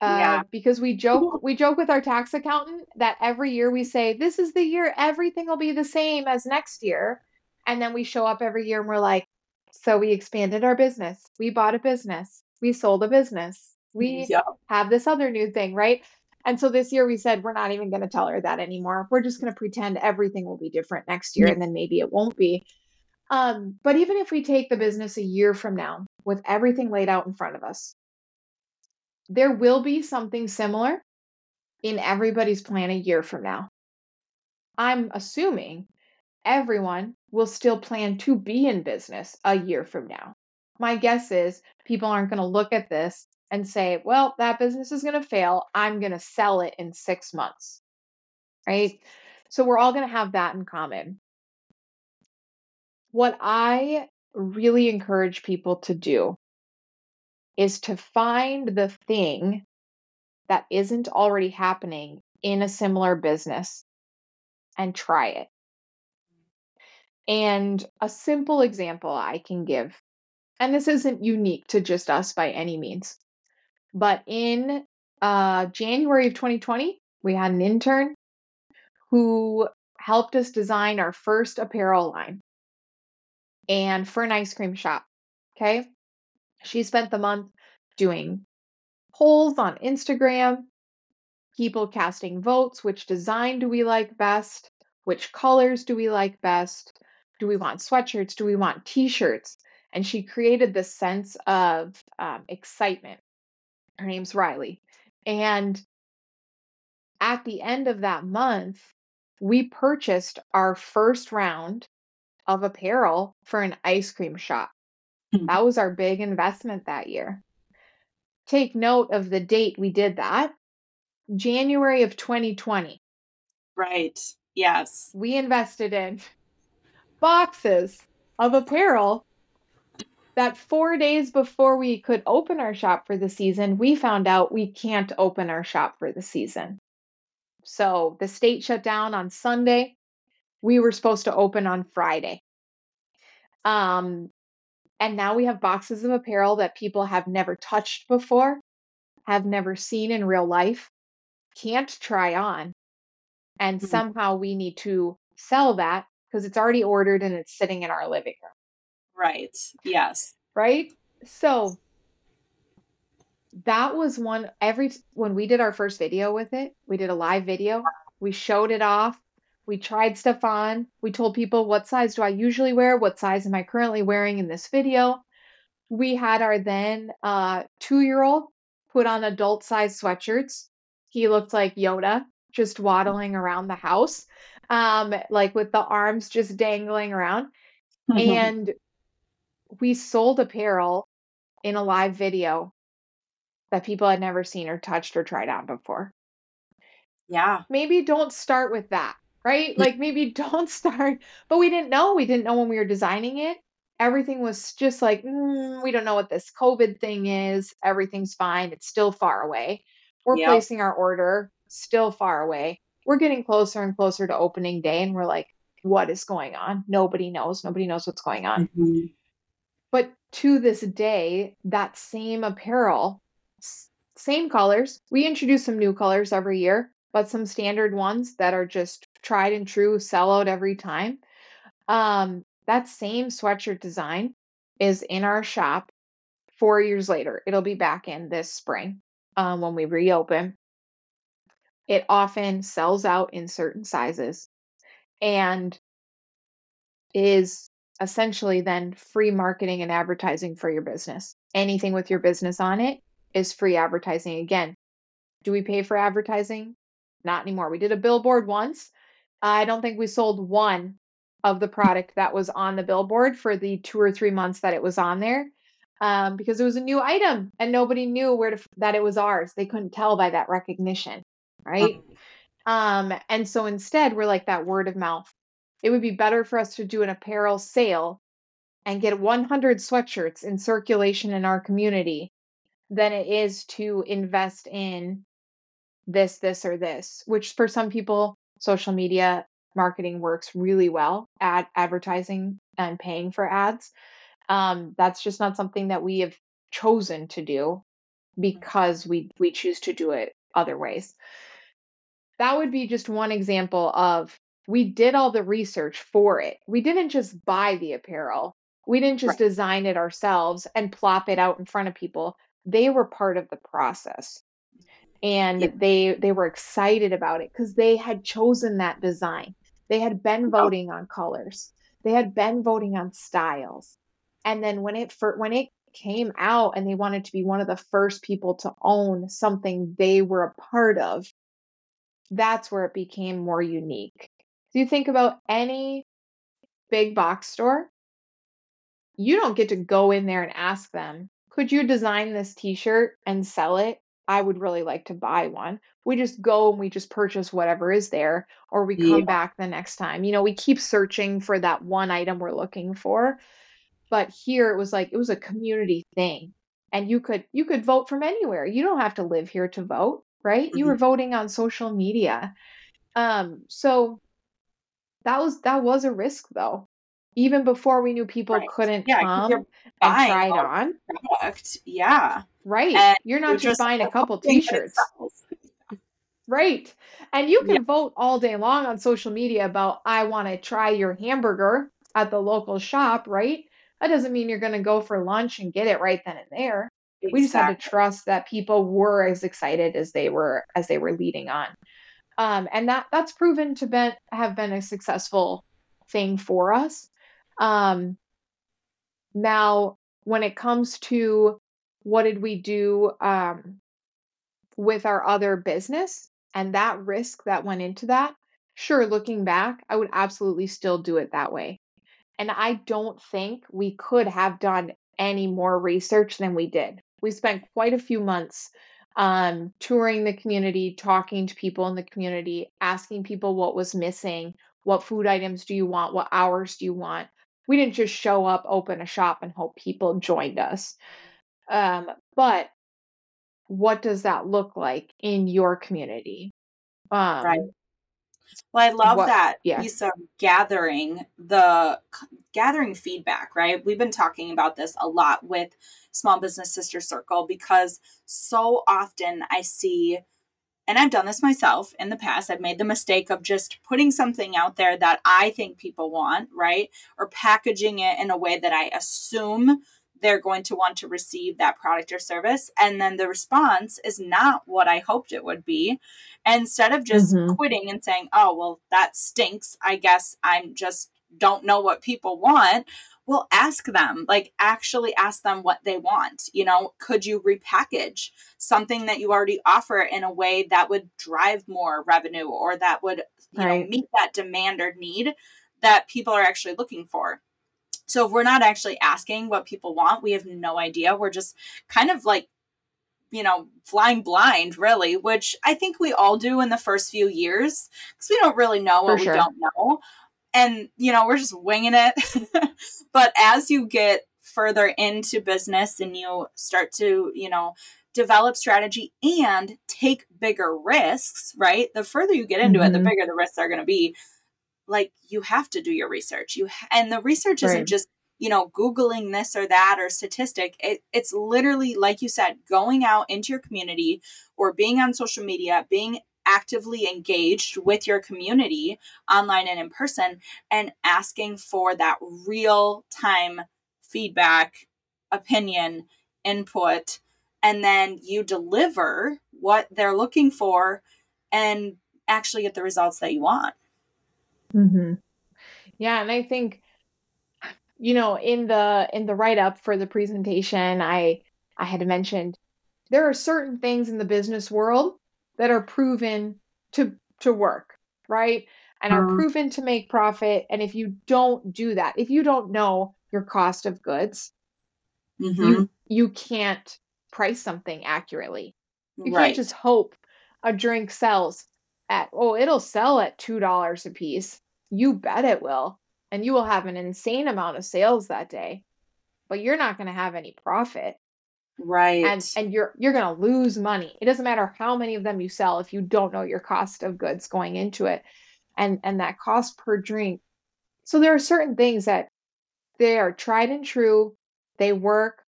Uh, yeah. because we joke we joke with our tax accountant that every year we say this is the year everything will be the same as next year And then we show up every year and we're like, so we expanded our business. We bought a business. We sold a business. We Yep. have this other new thing, right? And so this year we said we're not even going to tell her that anymore. We're just going to pretend everything will be different next year Yeah. and then maybe it won't be. Um, but even if we take the business a year from now with everything laid out in front of us, there will be something similar in everybody's plan a year from now. I'm assuming everyone will still plan to be in business a year from now. My guess is people aren't going to look at this and say, well, that business is going to fail. I'm going to sell it in six months. Right. So we're all going to have that in common. What I really encourage people to do is to find the thing that isn't already happening in a similar business and try it. And a simple example I can give, and this isn't unique to just us by any means, but in uh, January of 2020, we had an intern who helped us design our first apparel line and for an ice cream shop. Okay. She spent the month doing polls on Instagram, people casting votes. Which design do we like best? Which colors do we like best? Do we want sweatshirts? Do we want t shirts? And she created this sense of um, excitement. Her name's Riley. And at the end of that month, we purchased our first round of apparel for an ice cream shop. Hmm. That was our big investment that year. Take note of the date we did that January of 2020. Right. Yes. We invested in boxes of apparel that four days before we could open our shop for the season, we found out we can't open our shop for the season. So the state shut down on Sunday. We were supposed to open on Friday. Um, and now we have boxes of apparel that people have never touched before, have never seen in real life, can't try on. And Mhm. somehow we need to sell that because it's already ordered and it's sitting in our living room, Right. Yes. right? So that was one every when we did our first video with it, we did a live video, we showed it off, we tried stuff on, we told people what size do I usually wear, what size am I currently wearing in this video. We had our then uh 2-year-old put on adult size sweatshirts. He looked like Yoda just waddling around the house um like with the arms just dangling around and we sold apparel in a live video that people had never seen or touched or tried on before. yeah. Maybe don't start with that, right? Like maybe don't start, but we didn't know. We didn't know when we were designing it. Everything was just like, mm, we don't know what this COVID thing is. Everything's fine. It's still far away. We're Yep. placing our order, still far away. We're getting closer and closer to opening day, and we're like, what is going on? Nobody knows. Nobody knows what's going on. Mhm. But to this day, that same apparel, same colors. We introduce some new colors every year, but some standard ones that are just tried and true, sell out every time. Um, that same sweatshirt design is in our shop four years later. It'll be back in this spring um, when we reopen. It often sells out in certain sizes and is essentially then free marketing and advertising for your business. Anything with your business on it is free advertising again. Do we pay for advertising? Not anymore. We did a billboard once. I don't think we sold one of the product that was on the billboard for the two or three months that it was on there um, because it was a new item and nobody knew where to, that it was ours. They couldn't tell by that recognition, right? Um, and so instead, we're like that word of mouth. It would be better for us to do an apparel sale and get 100 sweatshirts in circulation in our community than it is to invest in this, this, or this, which for some people, social media marketing works really well at advertising and paying for ads. Um, that's just not something that we have chosen to do because we we choose to do it other ways. That would be just one example of we did all the research for it. We didn't just buy the apparel. We didn't just Right. design it ourselves and plop it out in front of people. They were part of the process. And Yeah. they they were excited about it because they had chosen that design. They had been oh. voting on colors. They had been voting on styles. And then when it for when it came out and they wanted to be one of the first people to own something they were a part of, that's where it became more unique. So you think about any big box store, you don't get to go in there and ask them, could you design this t-shirt and sell it? I would really like to buy one. We just go and we just purchase whatever is there, or we come Yeah. back the next time. You know, we keep searching for that one item we're looking for. But here it was like it was a community thing. And you could you could vote from anywhere. You don't have to live here to vote, right? You Mhm. were voting on social media. Um, so that was that was a risk though. Even before we knew people Right. couldn't Yeah, come you're and try it on. product. Yeah. Right. And You're you're not just just buying a couple it t-shirts. Right. And you Yeah. can vote all day long on social media about I want to try your hamburger at the local shop, right? That doesn't mean you're going to go for lunch and get it right then and there. We just had to trust that people were as excited as they were as they were leading on. Um, and that that's proven to been have been a successful thing for us. Um, now, when it comes to what did we do um, with our other business and that risk that went into that, sure, looking back, I would absolutely still do it that way. And I don't think we could have done any more research than we did. We spent quite a few months um, touring the community, talking to people in the community, asking people what was missing, what food items do you want, what hours do you want. We didn't just show up, open a shop, and hope people joined us. Um, but what does that look like in your community? Um, Right. Well, I love what- that yeah. piece of gathering the gathering feedback, right? We've been talking about this a lot with Small Business Sister Circle because so often I see and I've done this myself in the past. I've made the mistake of just putting something out there that I think people want, right? Or packaging it in a way that I assume they're going to want to receive that product or service. And then the response is not what I hoped it would be. Instead of just Mhm. quitting and saying, oh, well, that stinks, I guess I'm just don't know what people want. Well, ask them, like actually ask them what they want. You know, could you repackage something that you already offer in a way that would drive more revenue or that would, you know, meet that demand or need that people are actually looking for? So if we're not actually asking what people want, we have no idea. We're just kind of like, you know, flying blind, really, which I think we all do in the first few years because we don't really know what sure. we don't know. And, you know, we're just winging it. but as you get further into business and you start to, you know, develop strategy and take bigger risks, right? The further you get into it, the Mhm. bigger the risks are going to be like you have to do your research you ha- and the research isn't just you know googling this or that or statistic it, it's literally like you said going out into your community or being on social media being actively engaged with your community online and in person and asking for that real time feedback opinion input and then you deliver what they're looking for and actually get the results that you want Mm-hmm. Yeah, and I think you know in the in the write up for the presentation, I I had mentioned there are certain things in the business world that are proven to to work, right? And are Mhm. proven to make profit. And if you don't do that, if you don't know your cost of goods, Mm-hmm. you you can't price something accurately. You right. can't just hope a drink sells at oh it'll sell at two dollars a piece. You bet it will, and you will have an insane amount of sales that day, but you're not going to have any profit, right. and and you're you're going to lose money. It doesn't matter how many of them you sell if you don't know your cost of goods going into it, and and that cost per drink. So there are certain things that they are tried and true. They work.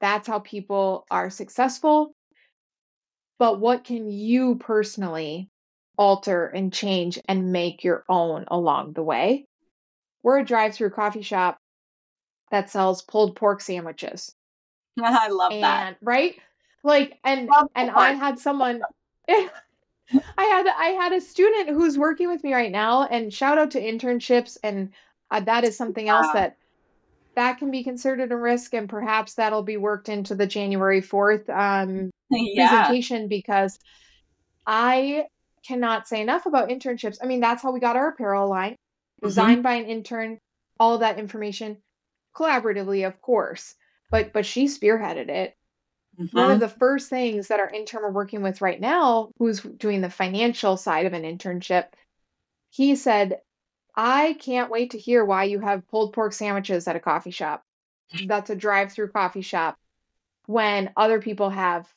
That's how people are successful. But what can you personally alter and change and make your own along the way. We're a drive through coffee shop that sells pulled pork sandwiches. I love and, that. Right? Like and Love and. I had someone I had I had a student who's working with me right now and shout out to internships and uh, that is something else Yeah. that that can be considered a risk and perhaps that'll be worked into the January 4th um yeah. presentation because I cannot say enough about internships. I mean, that's how we got our apparel line, Mm-hmm. designed by an intern, all that information collaboratively, of course. But but she spearheaded it. One Mhm. of the first things that our intern we're working with right now, who's doing the financial side of an internship, he said, I can't wait to hear why you have pulled pork sandwiches at a coffee shop. That's a drive-through coffee shop when other people have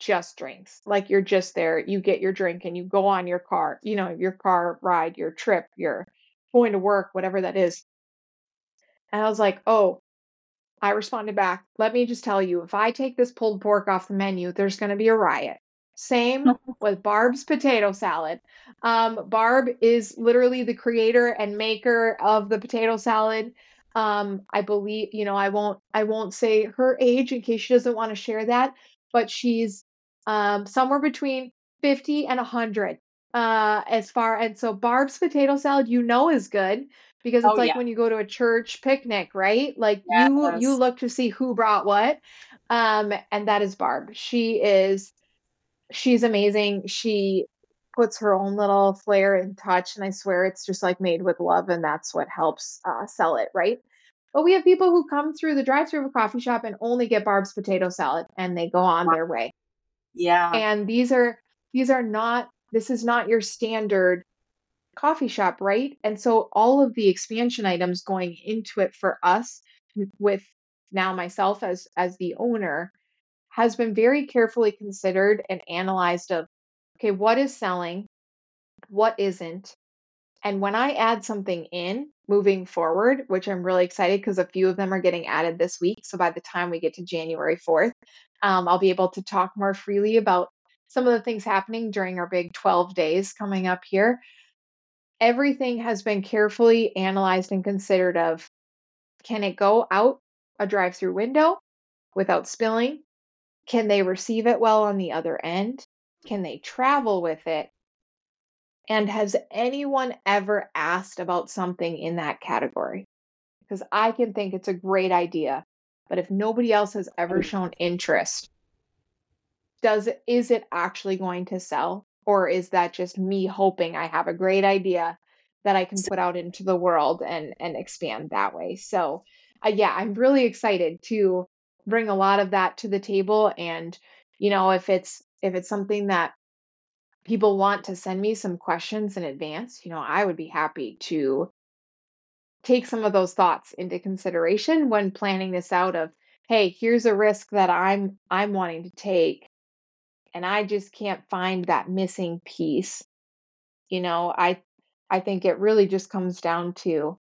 just drinks. Like you're just there, you get your drink and you go on your car, you know, your car ride, your trip, your going to work, whatever that is. And I was like, oh, I responded back, let me just tell you, if I take this pulled pork off the menu, there's going to be a riot. Same with Barb's potato salad. Um, Barb is literally the creator and maker of the potato salad. Um, I believe, you know, I won't, I won't say her age in case she doesn't want to share that, but she's um, somewhere between 50 and 100 uh, as far. And so Barb's potato salad, you know, is good because it's Oh, like yeah. when you go to a church picnic, right? Like you you look to see who brought what. Um, and that is Barb. She is she's amazing. She puts her own little flair and touch, and I swear it's just like made with love, and that's what helps uh, sell it, right? But we have people who come through the drive-through of a coffee shop and only get Barb's potato salad, and they go on their way Yeah. and these are these are not this is not your standard coffee shop right? And so all of the expansion items going into it for us with now myself as as the owner has been very carefully considered and analyzed of okay what is selling? What isn't? And when i add something in moving forward which i'm really excited because a few of them are getting added this week so by the time we get to january 4th um, I'll be able to talk more freely about some of the things happening during our big 12 days coming up here. Everything has been carefully analyzed and considered of can it go out a drive-through window without spilling? Can they receive it well on the other end? Can they travel with it? And has anyone ever asked about something in that category? Because I can think it's a great idea, but if nobody else has ever mm. shown interest, does it is it actually going to sell? Or is that just me hoping I have a great idea that I can put out into the world and and expand that way? So uh, yeah, I'm really excited to bring a lot of that to the table and you know if it's if it's something that people want to send me some questions in advance you know i would be happy to take some of those thoughts into consideration when planning this out of hey here's a risk that i'm i'm wanting to take and i just can't find that missing piece you know i i think it really just comes down to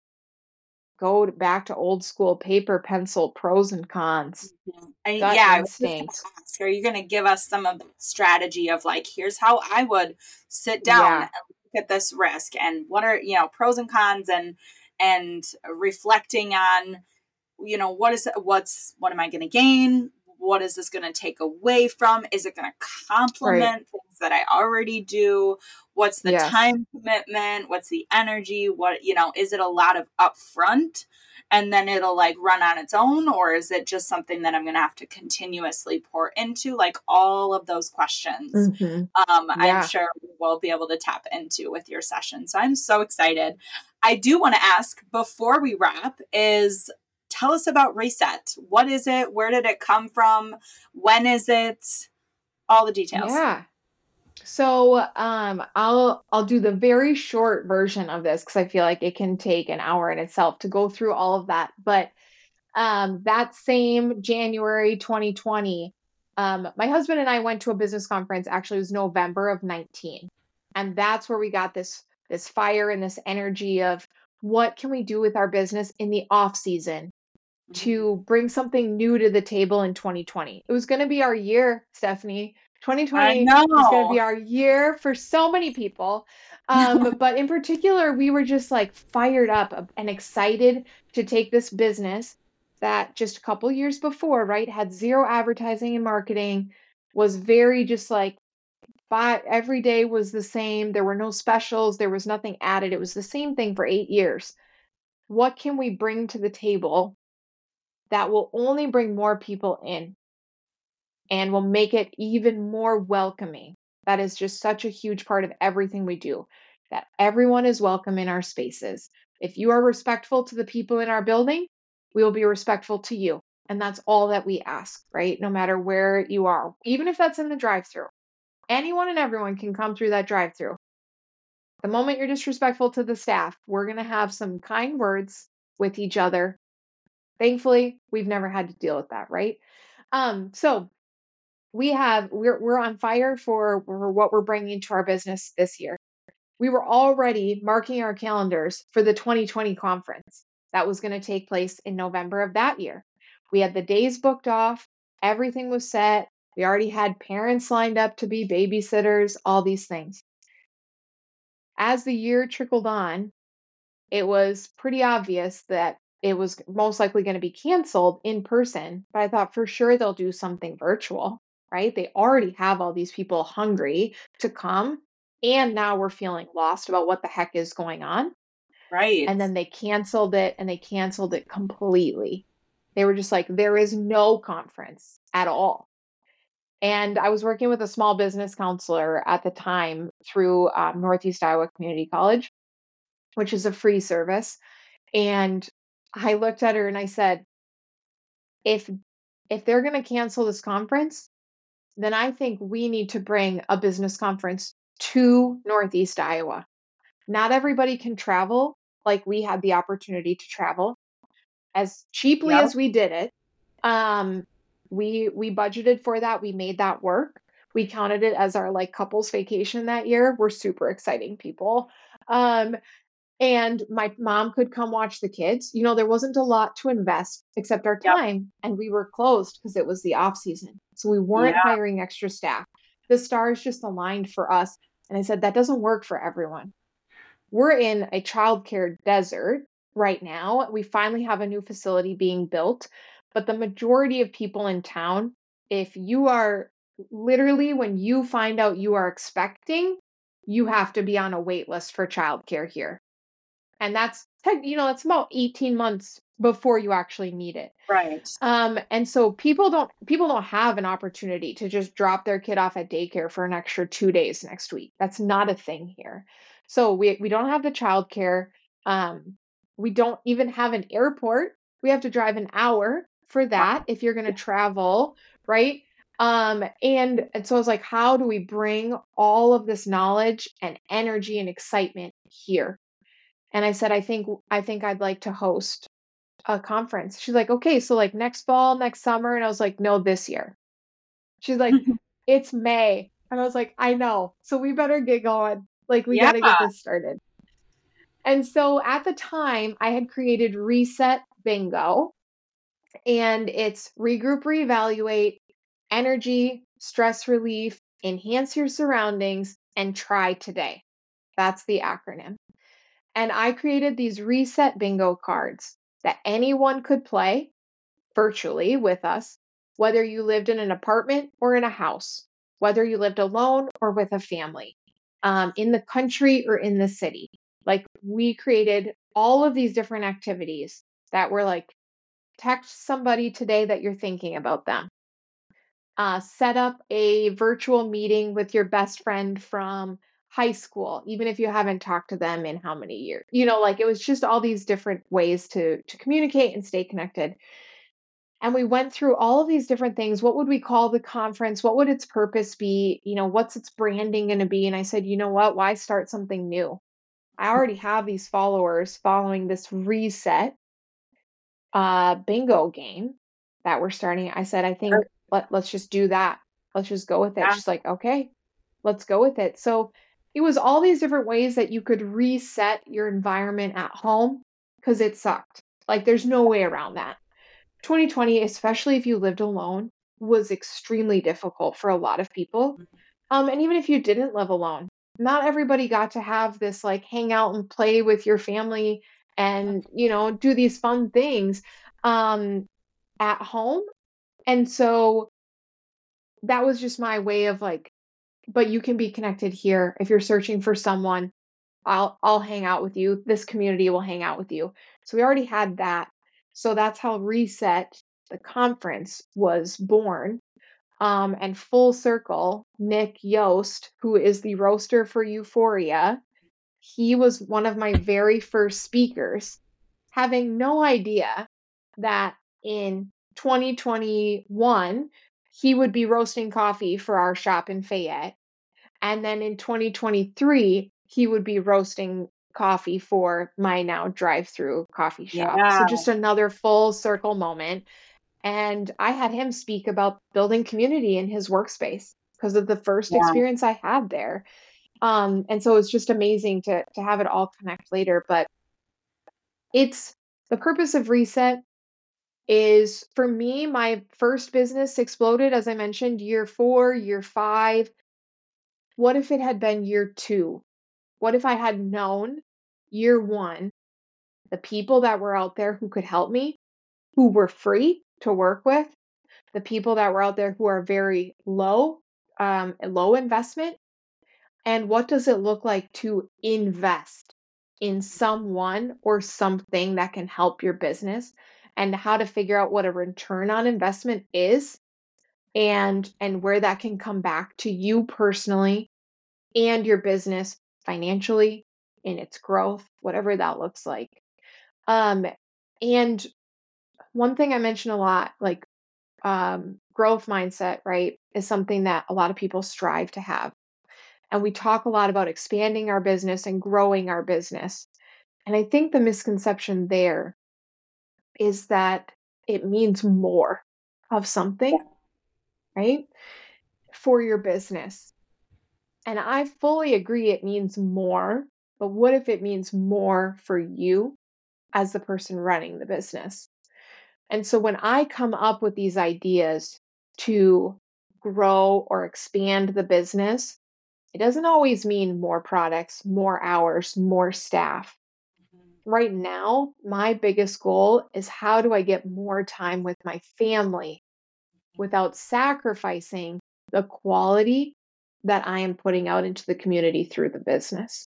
go to- back to old school paper pencil pros and cons mm-hmm. yeah, I just instinct. ask, are you going to give us some of the strategy of like, here's how I would sit down Yeah. and look at this risk, and what are you know pros and cons, and and reflecting on, you know, what is what's what am I going to gain? What is this going to take away from? Is it going to complement things that I already do? What's the Yes. time commitment? What's the energy? What you know? Is it a lot of upfront? and then it'll like run on its own or is it just something that i'm going to have to continuously pour into like all of those questions Mhm. um, Yeah. i'm sure we'll be able to tap into with your session so i'm so excited i do want to ask before we wrap is tell us about reset. What is it? Where did it come from? When is it? All the details. Yeah. So um I'll I'll do the very short version of this because I feel like it can take an hour in itself to go through all of that. But um that same January 2020, um my husband and I went to a business conference, actually it was November of 19. And that's where we got this this fire and this energy of what can we do with our business in the off season to bring something new to the table in 2020. It was going to be our year, Stephanie. 2020 is going to be our year for so many people. Um, but in particular, we were just like fired up and excited to take this business that just a couple years before, right, had zero advertising and marketing, was very just like five, every day was the same. There were no specials, there was nothing added. It was the same thing for eight years. What can we bring to the table that will only bring more people in and will make it even more welcoming? That is just such a huge part of everything we do, that everyone is welcome in our spaces. If you are respectful to the people in our building, we will be respectful to you. And that's all that we ask, right? No matter where you are, even if that's in the drive through. Anyone and everyone can come through that drive through. The moment you're disrespectful to the staff, we're going to have some kind words with each other. Thankfully, we've never had to deal with that, right? Um, so we have we're we're on fire for, for what we're bringing to our business this year. We were already marking our calendars for the 2020 conference that was going to take place in November of that year. We had the days booked off, everything was set. We already had parents lined up to be babysitters, all these things. As the year trickled on, it was pretty obvious that it was most likely going to be canceled in person, but I thought for sure they'll do something virtual right? They already have all these people hungry to come. And now we're feeling lost about what the heck is going on. Right. And then they canceled it and they canceled it completely. They were just like, there is no conference at all. And I was working with a small business counselor at the time through um, Northeast Iowa Community College, which is a free service. And I looked at her and I said, if if they're going to cancel this conference, then I think we need to bring a business conference to Northeast Iowa. Not everybody can travel like we had the opportunity to travel as cheaply yep. as we did it. Um, we we budgeted for that. We made that work. We counted it as our like couples vacation that year. We're super exciting people. Um, and my mom could come watch the kids. You know, there wasn't a lot to invest except our time, yep. and we were closed because it was the off season. So we weren't yeah. hiring extra staff. The stars just aligned for us. And I said, that doesn't work for everyone. We're in a childcare desert right now. We finally have a new facility being built, but the majority of people in town, if you are literally when you find out you are expecting, you have to be on a wait list for childcare here and that's you know it's about 18 months before you actually need it. Right. Um and so people don't people don't have an opportunity to just drop their kid off at daycare for an extra two days next week. That's not a thing here. So we we don't have the childcare um we don't even have an airport. We have to drive an hour for that if you're going to travel right? Um and, and so i was like how do we bring all of this knowledge and energy and excitement here and I said, I think I think I'd like to host a conference. She's like, okay, so like next fall, next summer. And I was like, no, this year. She's like, it's May. And I was like, I know. So we better get going. Like we yeah. gotta get this started. And so at the time, I had created Reset Bingo. And it's regroup, reevaluate, energy, stress relief, enhance your surroundings, and try today. That's the acronym. And I created these reset bingo cards that anyone could play virtually with us, whether you lived in an apartment or in a house, whether you lived alone or with a family, um, in the country or in the city. Like we created all of these different activities that were like, text somebody today that you're thinking about them. Uh, set up a virtual meeting with your best friend from high school even if you haven't talked to them in how many years you know like it was just all these different ways to to communicate and stay connected. And we went through all of these different things what would we call the conference? What would its purpose be? You know what's its branding going to be? And i said you know what? Why start something new? I already have these followers following this reset uh bingo game that we're starting. I said i think let, let's just do that. Let's just go with it. Yeah. she's like okay let's go with it. So it was all these different ways that you could reset your environment at home because it sucked. Like there's no way around that. 2020, especially if you lived alone, was extremely difficult for a lot of people. Mm-hmm. Um, and even if you didn't live alone, not everybody got to have this like hang out and play with your family and you know do these fun things um at home and so that was just my way of like but you can be connected here. If you're searching for someone i'll i'll hang out with you. This community will hang out with you. So we already had that. So that's how reset the conference was born. Um, and full circle nick yost who is the roaster for euphoria he was one of my very first speakers having no idea that in 2021 he would be roasting coffee for our shop in Fayette. And then in 2023, he would be roasting coffee for my now drive through coffee shop. Yeah. So just another full circle moment. And I had him speak about building community in his workspace because of the first Yeah. experience I had there. Um, and so it's just amazing to to have it all connect later. But it's the purpose of reset is for me, my first business exploded, as I mentioned, year four, year five. What if it had been year two? What if I had known year one the people that were out there who could help me, who were free to work with, the people that were out there who are very low, um, low investment, and what does it look like to invest in someone or something that can help your business and how to figure out what a return on investment is and and where that can come back to you personally and your business financially in its growth whatever that looks like. Um and one thing i mention a lot like um growth mindset right is something that a lot of people strive to have. And we talk a lot about expanding our business and growing our business. And i think the misconception there is that it means more of something right for your business. And i fully agree it means more but what if it means more for you as the person running the business? And so when i come up with these ideas to grow or expand the business it doesn't always mean more products, more hours, more staff. Right now, my biggest goal is how do I get more time with my family without sacrificing the quality that I am putting out into the community through the business.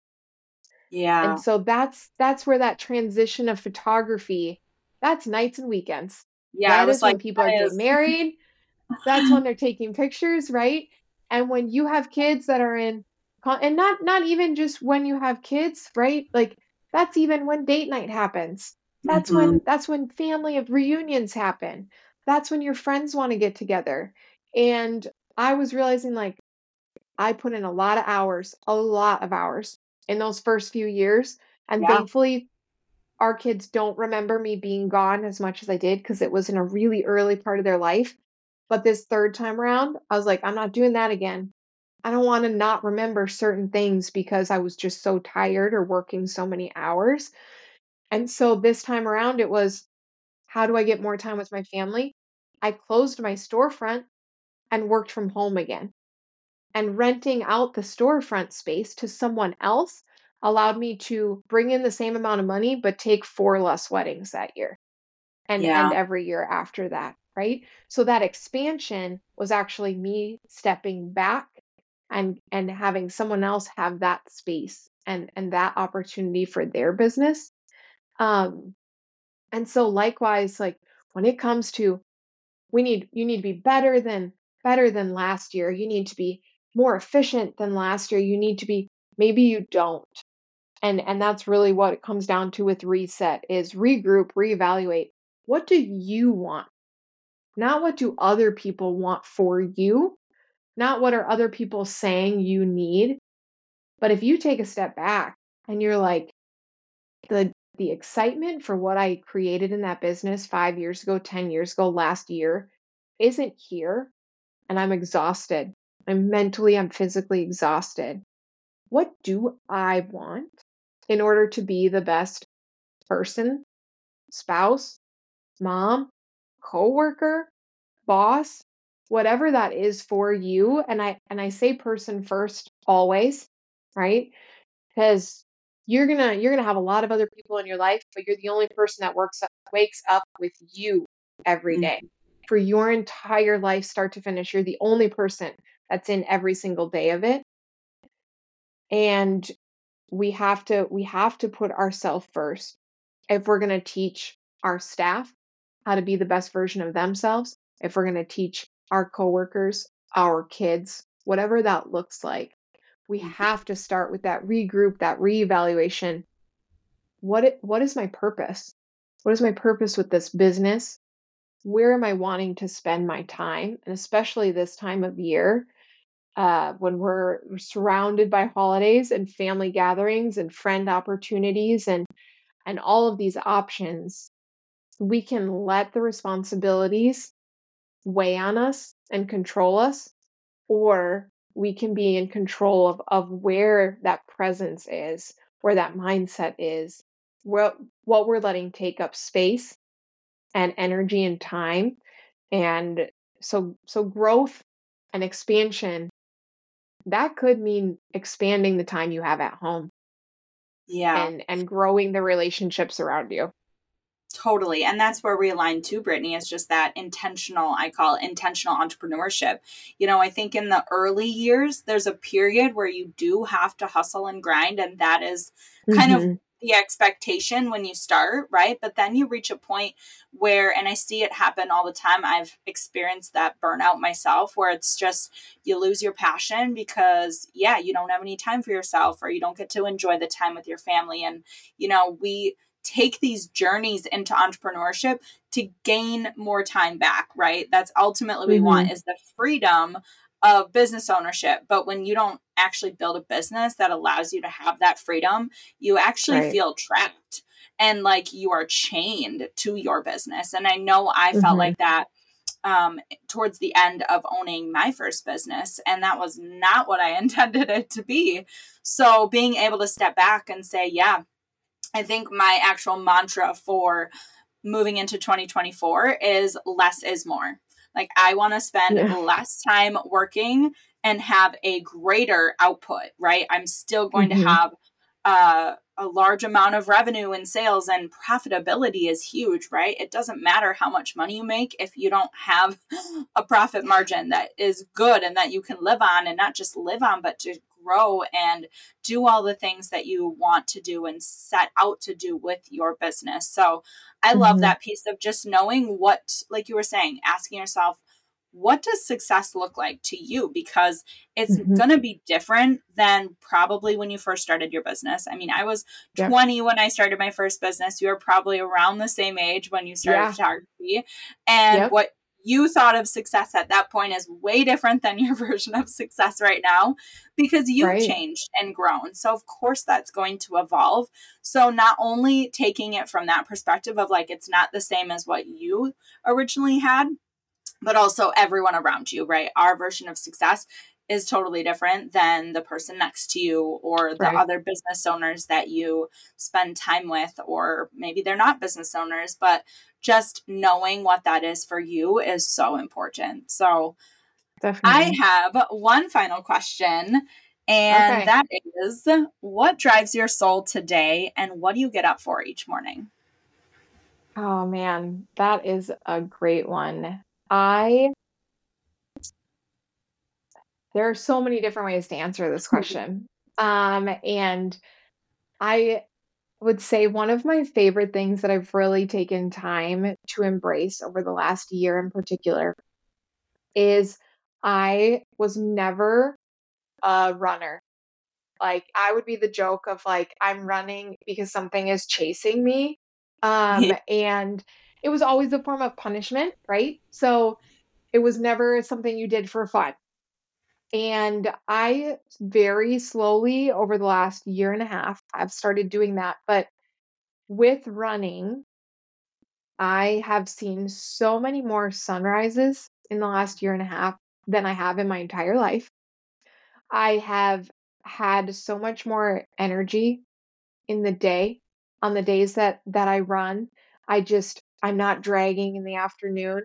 Yeah. And so that's that's where that transition of photography, that's nights and weekends. Yeah. That is like, when people are getting is- married. That's when they're taking pictures, right? And when you have kids that are in con- and not not even just when you have kids, right? Like that's even when date night happens. That's when mm-hmm. that's when family of reunions happen. That's when your friends want to get together. And I was realizing like I put in a lot of hours, a lot of hours in those first few years. And Yeah. thankfully our kids don't remember me being gone as much as I did because it was in a really early part of their life. But this third time around, I was like, I'm not doing that again. I don't want to not remember certain things because I was just so tired or working so many hours. And so this time around, it was how do I get more time with my family? I closed my storefront and worked from home again. And renting out the storefront space to someone else allowed me to bring in the same amount of money, but take four less weddings that year and, Yeah. and every year after that. Right. So that expansion was actually me stepping back and and having someone else have that space and and that opportunity for their business um and so likewise like when it comes to we need you need to be better than better than last year you need to be more efficient than last year you need to be maybe you don't and and that's really what it comes down to with reset is regroup reevaluate what do you want? Not what do other people want for you not what are other people saying you need but if you take a step back and you're like the the excitement for what i created in that business 5 years ago 10 years ago last year isn't here and i'm exhausted. I'm mentally i'm physically exhausted. What do i want in order to be the best person spouse mom coworker boss whatever that is for you and I and I say person first always, right? Because you're going to you're to have a lot of other people in your life, but you're the only person that works up, wakes up with you every day. Mm-hmm. For your entire life start to finish, you're the only person that's in every single day of it. And we have to we have to put ourselves first if we're going to teach our staff how to be the best version of themselves, if we're going to teach our coworkers, our kids, whatever that looks like, we mm-hmm. have to start with that regroup, that reevaluation. What it, what is my purpose? What is my purpose with this business? Where am I wanting to spend my time? And especially this time of year, uh, when we're surrounded by holidays and family gatherings and friend opportunities and and all of these options, we can let the responsibilities weigh on us and control us, or we can be in control of, of where that presence is, where that mindset is, what what we're letting take up space and energy and time. And so so growth and expansion that could mean expanding the time you have at home. Yeah. And and growing the relationships around you. Totally. And that's where we align too, Brittany, is just that intentional, I call it intentional entrepreneurship. You know, I think in the early years, there's a period where you do have to hustle and grind. And that is kind mm-hmm. of the expectation when you start, right? But then you reach a point where, and I see it happen all the time. I've experienced that burnout myself where it's just you lose your passion because, yeah, you don't have any time for yourself or you don't get to enjoy the time with your family. And, you know, we, take these journeys into entrepreneurship to gain more time back, right? That's ultimately what we mm-hmm. want is the freedom of business ownership. But when you don't actually build a business that allows you to have that freedom, you actually right. feel trapped and like you are chained to your business. And I know I felt mm-hmm. like that um, towards the end of owning my first business. And that was not what I intended it to be. So being able to step back and say, yeah, I think my actual mantra for moving into 2024 is less is more. Like I want to spend yeah. less time working and have a greater output, right? I'm still going mm-hmm. to have uh, a large amount of revenue and sales and profitability is huge, right? It doesn't matter how much money you make if you don't have a profit margin that is good and that you can live on and not just live on, but to grow and do all the things that you want to do and set out to do with your business. So I love mm-hmm. that piece of just knowing what, like you were saying, asking yourself, what does success look like to you? Because it's mm-hmm. going to be different than probably when you first started your business. I mean, I was yep. 20 when I started my first business. You were probably around the same age when you started yeah. photography. And yep. what you thought of success at that point is way different than your version of success right now because you've right. changed and grown. So, of course, that's going to evolve. So, not only taking it from that perspective of like it's not the same as what you originally had, but also everyone around you, right? Our version of success is totally different than the person next to you or the right. other business owners that you spend time with, or maybe they're not business owners, but just knowing what that is for you is so important. So, Definitely. I have one final question, and okay. that is what drives your soul today, and what do you get up for each morning? Oh man, that is a great one. I there are so many different ways to answer this question. Um, and I would say one of my favorite things that I've really taken time to embrace over the last year in particular is I was never a runner. Like I would be the joke of like I'm running because something is chasing me. Um and it was always a form of punishment, right? So it was never something you did for fun. And I very slowly over the last year and a half, I've started doing that. But with running, I have seen so many more sunrises in the last year and a half than I have in my entire life. I have had so much more energy in the day on the days that that I run. I just I'm not dragging in the afternoon.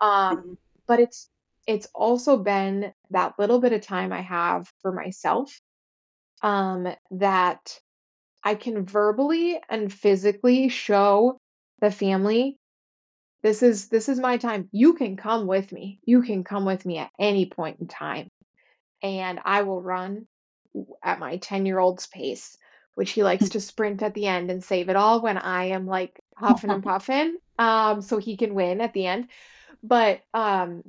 Um but it's it's also been that little bit of time I have for myself um, that I can verbally and physically show the family this is this is my time. You can come with me. You can come with me at any point in time. And I will run at my 10-year-old's pace, which he likes to sprint at the end and save it all when I am like huffing and puffing um so he can win at the end. But um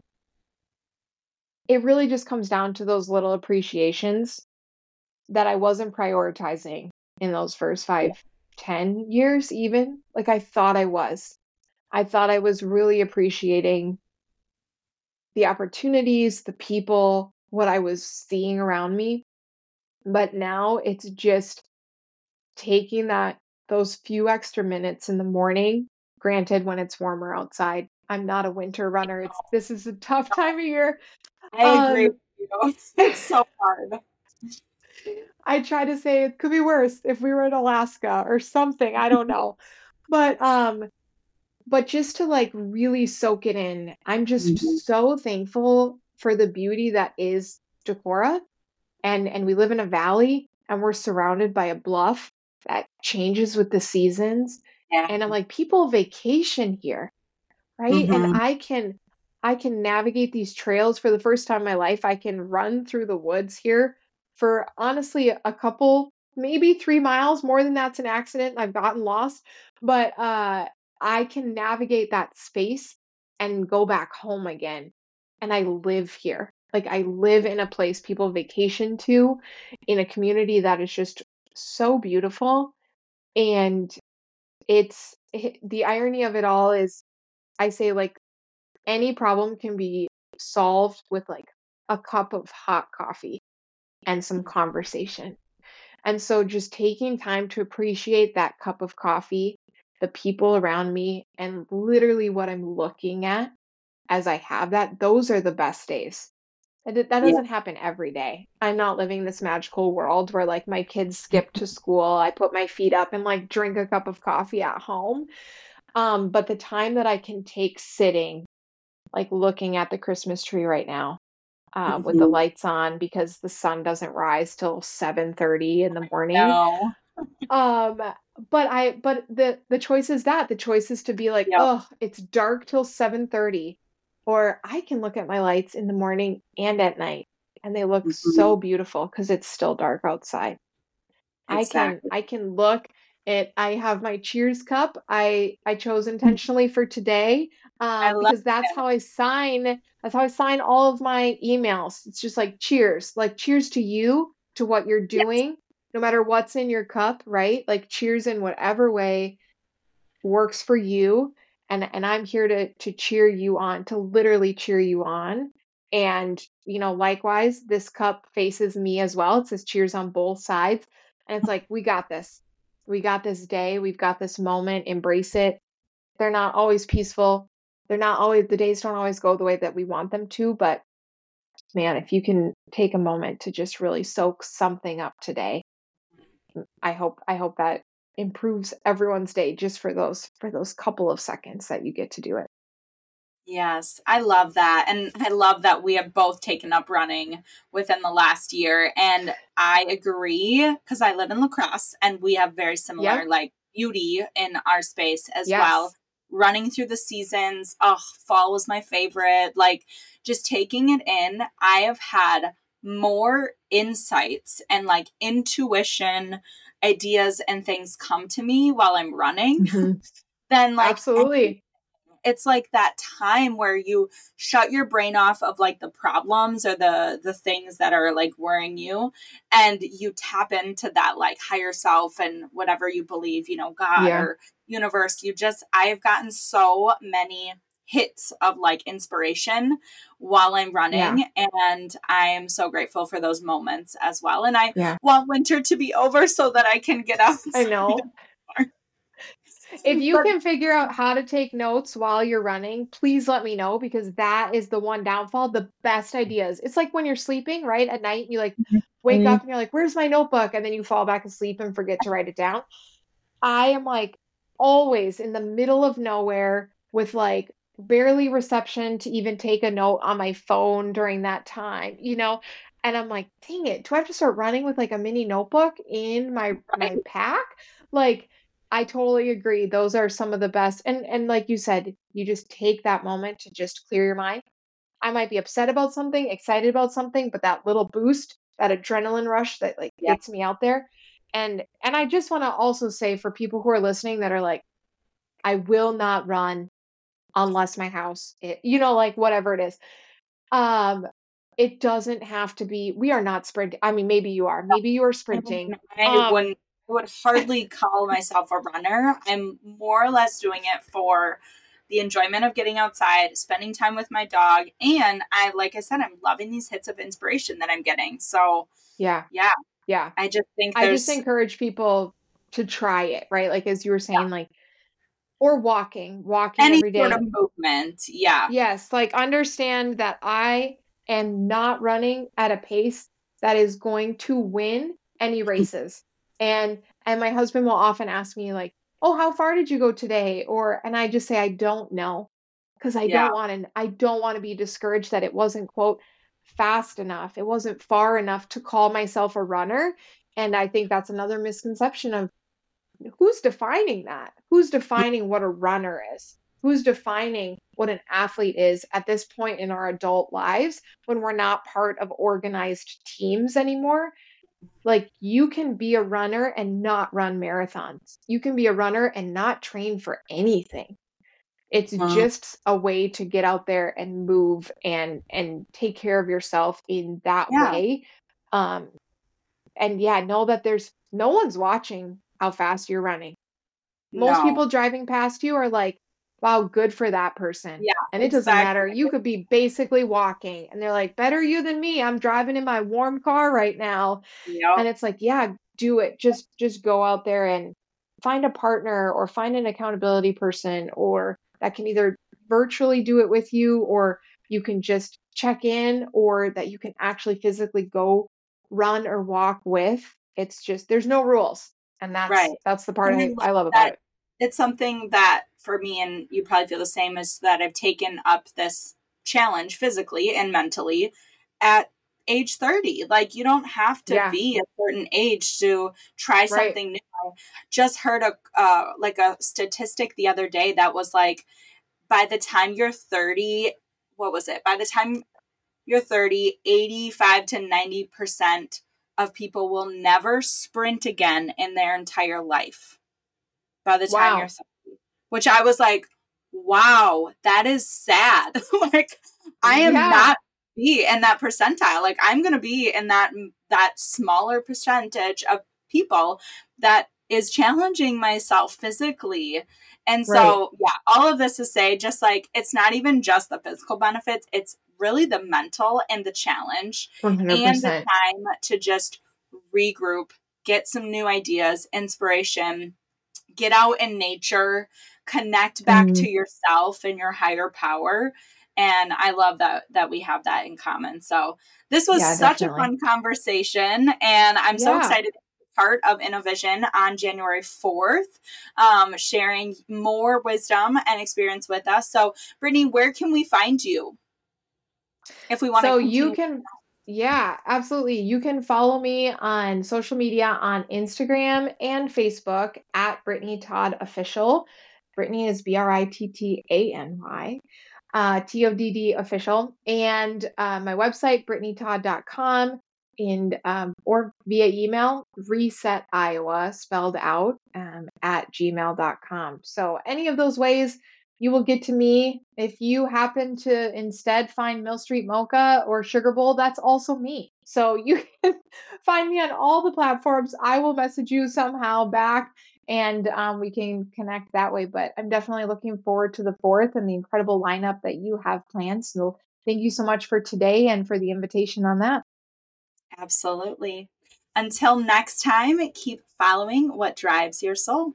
it really just comes down to those little appreciations that I wasn't prioritizing in those first five, ten years, even. Like I thought I was. I thought I was really appreciating the opportunities, the people, what I was seeing around me. But now it's just taking that those few extra minutes in the morning, granted when it's warmer outside. I'm not a winter runner. It's this is a tough time of year. I agree um, with you. It's so hard. I try to say it could be worse if we were in Alaska or something. I don't know. but um but just to like really soak it in, I'm just mm-hmm. so thankful for the beauty that is Decorah. And and we live in a valley and we're surrounded by a bluff that changes with the seasons. Yeah. And I'm like, people vacation here. Right. Mm-hmm. And I can I can navigate these trails for the first time in my life. I can run through the woods here for honestly a couple, maybe three miles. More than that's an accident. I've gotten lost. But uh I can navigate that space and go back home again. And I live here. Like I live in a place people vacation to, in a community that is just so beautiful. And it's it, the irony of it all is I say like any problem can be solved with like a cup of hot coffee and some conversation. And so just taking time to appreciate that cup of coffee the people around me, and literally what I'm looking at as I have that, those are the best days. That, that doesn't yeah. happen every day. I'm not living this magical world where like my kids skip to school, I put my feet up and like drink a cup of coffee at home. Um, but the time that I can take sitting, like looking at the Christmas tree right now, uh, mm-hmm. with the mm-hmm. lights on because the sun doesn't rise till 7:30 in the morning. No. um but I but the the choice is that the choice is to be like, yep. oh, it's dark till seven thirty, or I can look at my lights in the morning and at night, and they look mm-hmm. so beautiful because it's still dark outside. Exactly. I can I can look it I have my cheers cup. I I chose mm. intentionally for today um, because that's it. how I sign. That's how I sign all of my emails. It's just like cheers, like cheers to you, to what you're doing, yes no matter what's in your cup, right? Like cheers in whatever way works for you. And and I'm here to to cheer you on, to literally cheer you on. And you know, likewise, this cup faces me as well. It says cheers on both sides. And it's like, we got this. We got this day. We've got this moment. Embrace it. They're not always peaceful. They're not always the days don't always go the way that we want them to, but man, if you can take a moment to just really soak something up today, I hope I hope that improves everyone's day just for those for those couple of seconds that you get to do it. Yes, I love that. And I love that we have both taken up running within the last year. And I agree because I live in La Crosse and we have very similar yep. like beauty in our space as yes. well. Running through the seasons. Oh, fall was my favorite. Like just taking it in. I have had more insights and like intuition ideas and things come to me while I'm running mm-hmm. then like absolutely it's like that time where you shut your brain off of like the problems or the the things that are like worrying you and you tap into that like higher self and whatever you believe you know god yeah. or universe you just i've gotten so many hits of like inspiration while I'm running. Yeah. And I'm so grateful for those moments as well. And I yeah. want winter to be over so that I can get out. I know. if you can figure out how to take notes while you're running, please let me know because that is the one downfall. The best ideas. It's like when you're sleeping, right? At night, you like mm-hmm. wake mm-hmm. up and you're like, where's my notebook? And then you fall back asleep and forget to write it down. I am like always in the middle of nowhere with like barely reception to even take a note on my phone during that time, you know? And I'm like, dang it, do I have to start running with like a mini notebook in my my pack? Like, I totally agree. Those are some of the best. And and like you said, you just take that moment to just clear your mind. I might be upset about something, excited about something, but that little boost, that adrenaline rush that like Yeah. gets me out there. And and I just want to also say for people who are listening that are like, I will not run unless my house, it, you know, like whatever it is. Um, it doesn't have to be. We are not sprinting. I mean, maybe you are. Maybe you are sprinting. I Um, I would hardly call myself a runner. I'm more or less doing it for the enjoyment of getting outside, spending time with my dog, and I like I said, I'm loving these hits of inspiration that I'm getting. So Yeah. Yeah. Yeah. I just think I just encourage people to try it, right? Like as you were saying, like or walking, walking any every day. sort of movement. Yeah. Yes, like understand that I am not running at a pace that is going to win any races. And and my husband will often ask me like, "Oh, how far did you go today?" Or and I just say I don't know because I Yeah. don't want to I don't want to be discouraged that it wasn't quote fast enough. It wasn't far enough to call myself a runner. And I think that's another misconception of who's defining that? Who's defining what a runner is? Who's defining what an athlete is at this point in our adult lives when we're not part of organized teams anymore? Like, you can be a runner and not run marathons. You can be a runner and not train for anything. It's Mhm. just a way to get out there and move and and take care of yourself in that Yeah. way. Um, and yeah, know that there's no one's watching how fast you're running. Most No. people driving past you are like, wow, good for that person. Yeah, And it doesn't matter. You could be basically walking and they're like, better you than me. I'm driving in my warm car right now. Yep. And it's like, yeah, do it. Just just go out there and find a partner or find an accountability person or that can either virtually do it with you or you can just check in or that you can actually physically go run or walk with. It's just there's no rules. And that's Right. that's the part I I, love love about that it. It's something that for me and you probably feel the same is that I've taken up this challenge physically and mentally at age 30 like you don't have to Yeah. be a certain age to try Right. something new just heard a uh, like a statistic the other day that was like by the time you're 30 what was it by the time you're 30 85 to 90 percent of people will never sprint again in their entire life by the time Wow. you're 30 which i was like wow that is sad. Like i am Yeah. not be in that percentile. Like i'm going to be in that mm, that smaller percentage of people that is challenging myself physically. And so yeah all of this to say just like it's not even just the physical benefits it's really the mental and the challenge and the time to just regroup, get some new ideas, inspiration, get out in nature, connect back Mhm. to yourself and your higher power. And I love that that we have that in common. So this was Yeah, such definitely. a fun conversation, and I'm so excited to be part of InnoVision on January 4th, um, sharing more wisdom and experience with us. So, Brittany, where can we find you? If we want So to you can, yeah, absolutely. You can follow me on social media on Instagram and Facebook at Brittany Todd Official. Brittany is B R I T T A N Y, uh, T O D D Official. And uh, my website, BrittanyTodd.com, and um, or via email, reset Iowa spelled out um, at gmail.com. So any of those ways you will get to me. If you happen to instead find Mill Street Mocha or Sugar Bowl, that's also me. So you can find me on all the platforms. I will message you somehow back and um, we can connect that way. But I'm definitely looking forward to the fourth and the incredible lineup that you have planned. So thank you so much for today and for the invitation on that. Absolutely. Until next time, keep following what drives your soul.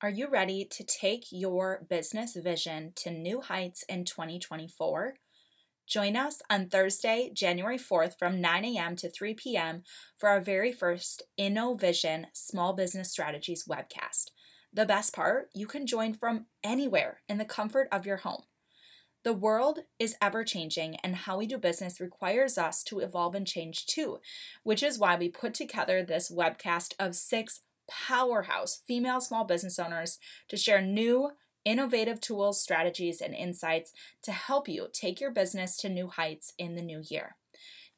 Are you ready to take your business vision to new heights in 2024? Join us on Thursday, January 4th from 9 a.m. to 3 p.m. for our very first InnoVision Small Business Strategies webcast. The best part, you can join from anywhere in the comfort of your home. The world is ever changing, and how we do business requires us to evolve and change too, which is why we put together this webcast of six powerhouse female small business owners to share new, innovative tools, strategies, and insights to help you take your business to new heights in the new year.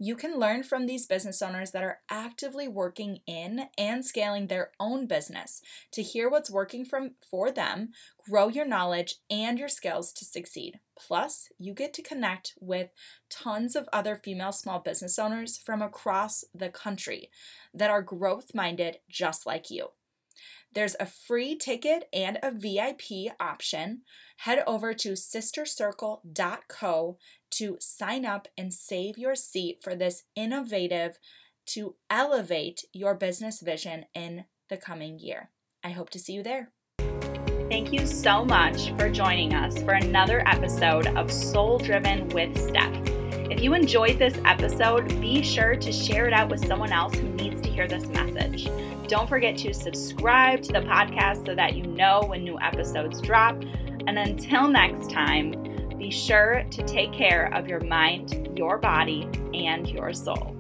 You can learn from these business owners that are actively working in and scaling their own business to hear what's working from for them, grow your knowledge and your skills to succeed. Plus, you get to connect with tons of other female small business owners from across the country that are growth minded just like you. There's a free ticket and a VIP option. Head over to sistercircle.co to sign up and save your seat for this innovative to elevate your business vision in the coming year. I hope to see you there. Thank you so much for joining us for another episode of Soul Driven with Steph. If you enjoyed this episode, be sure to share it out with someone else who needs to hear this message. Don't forget to subscribe to the podcast so that you know when new episodes drop. And until next time, be sure to take care of your mind, your body, and your soul.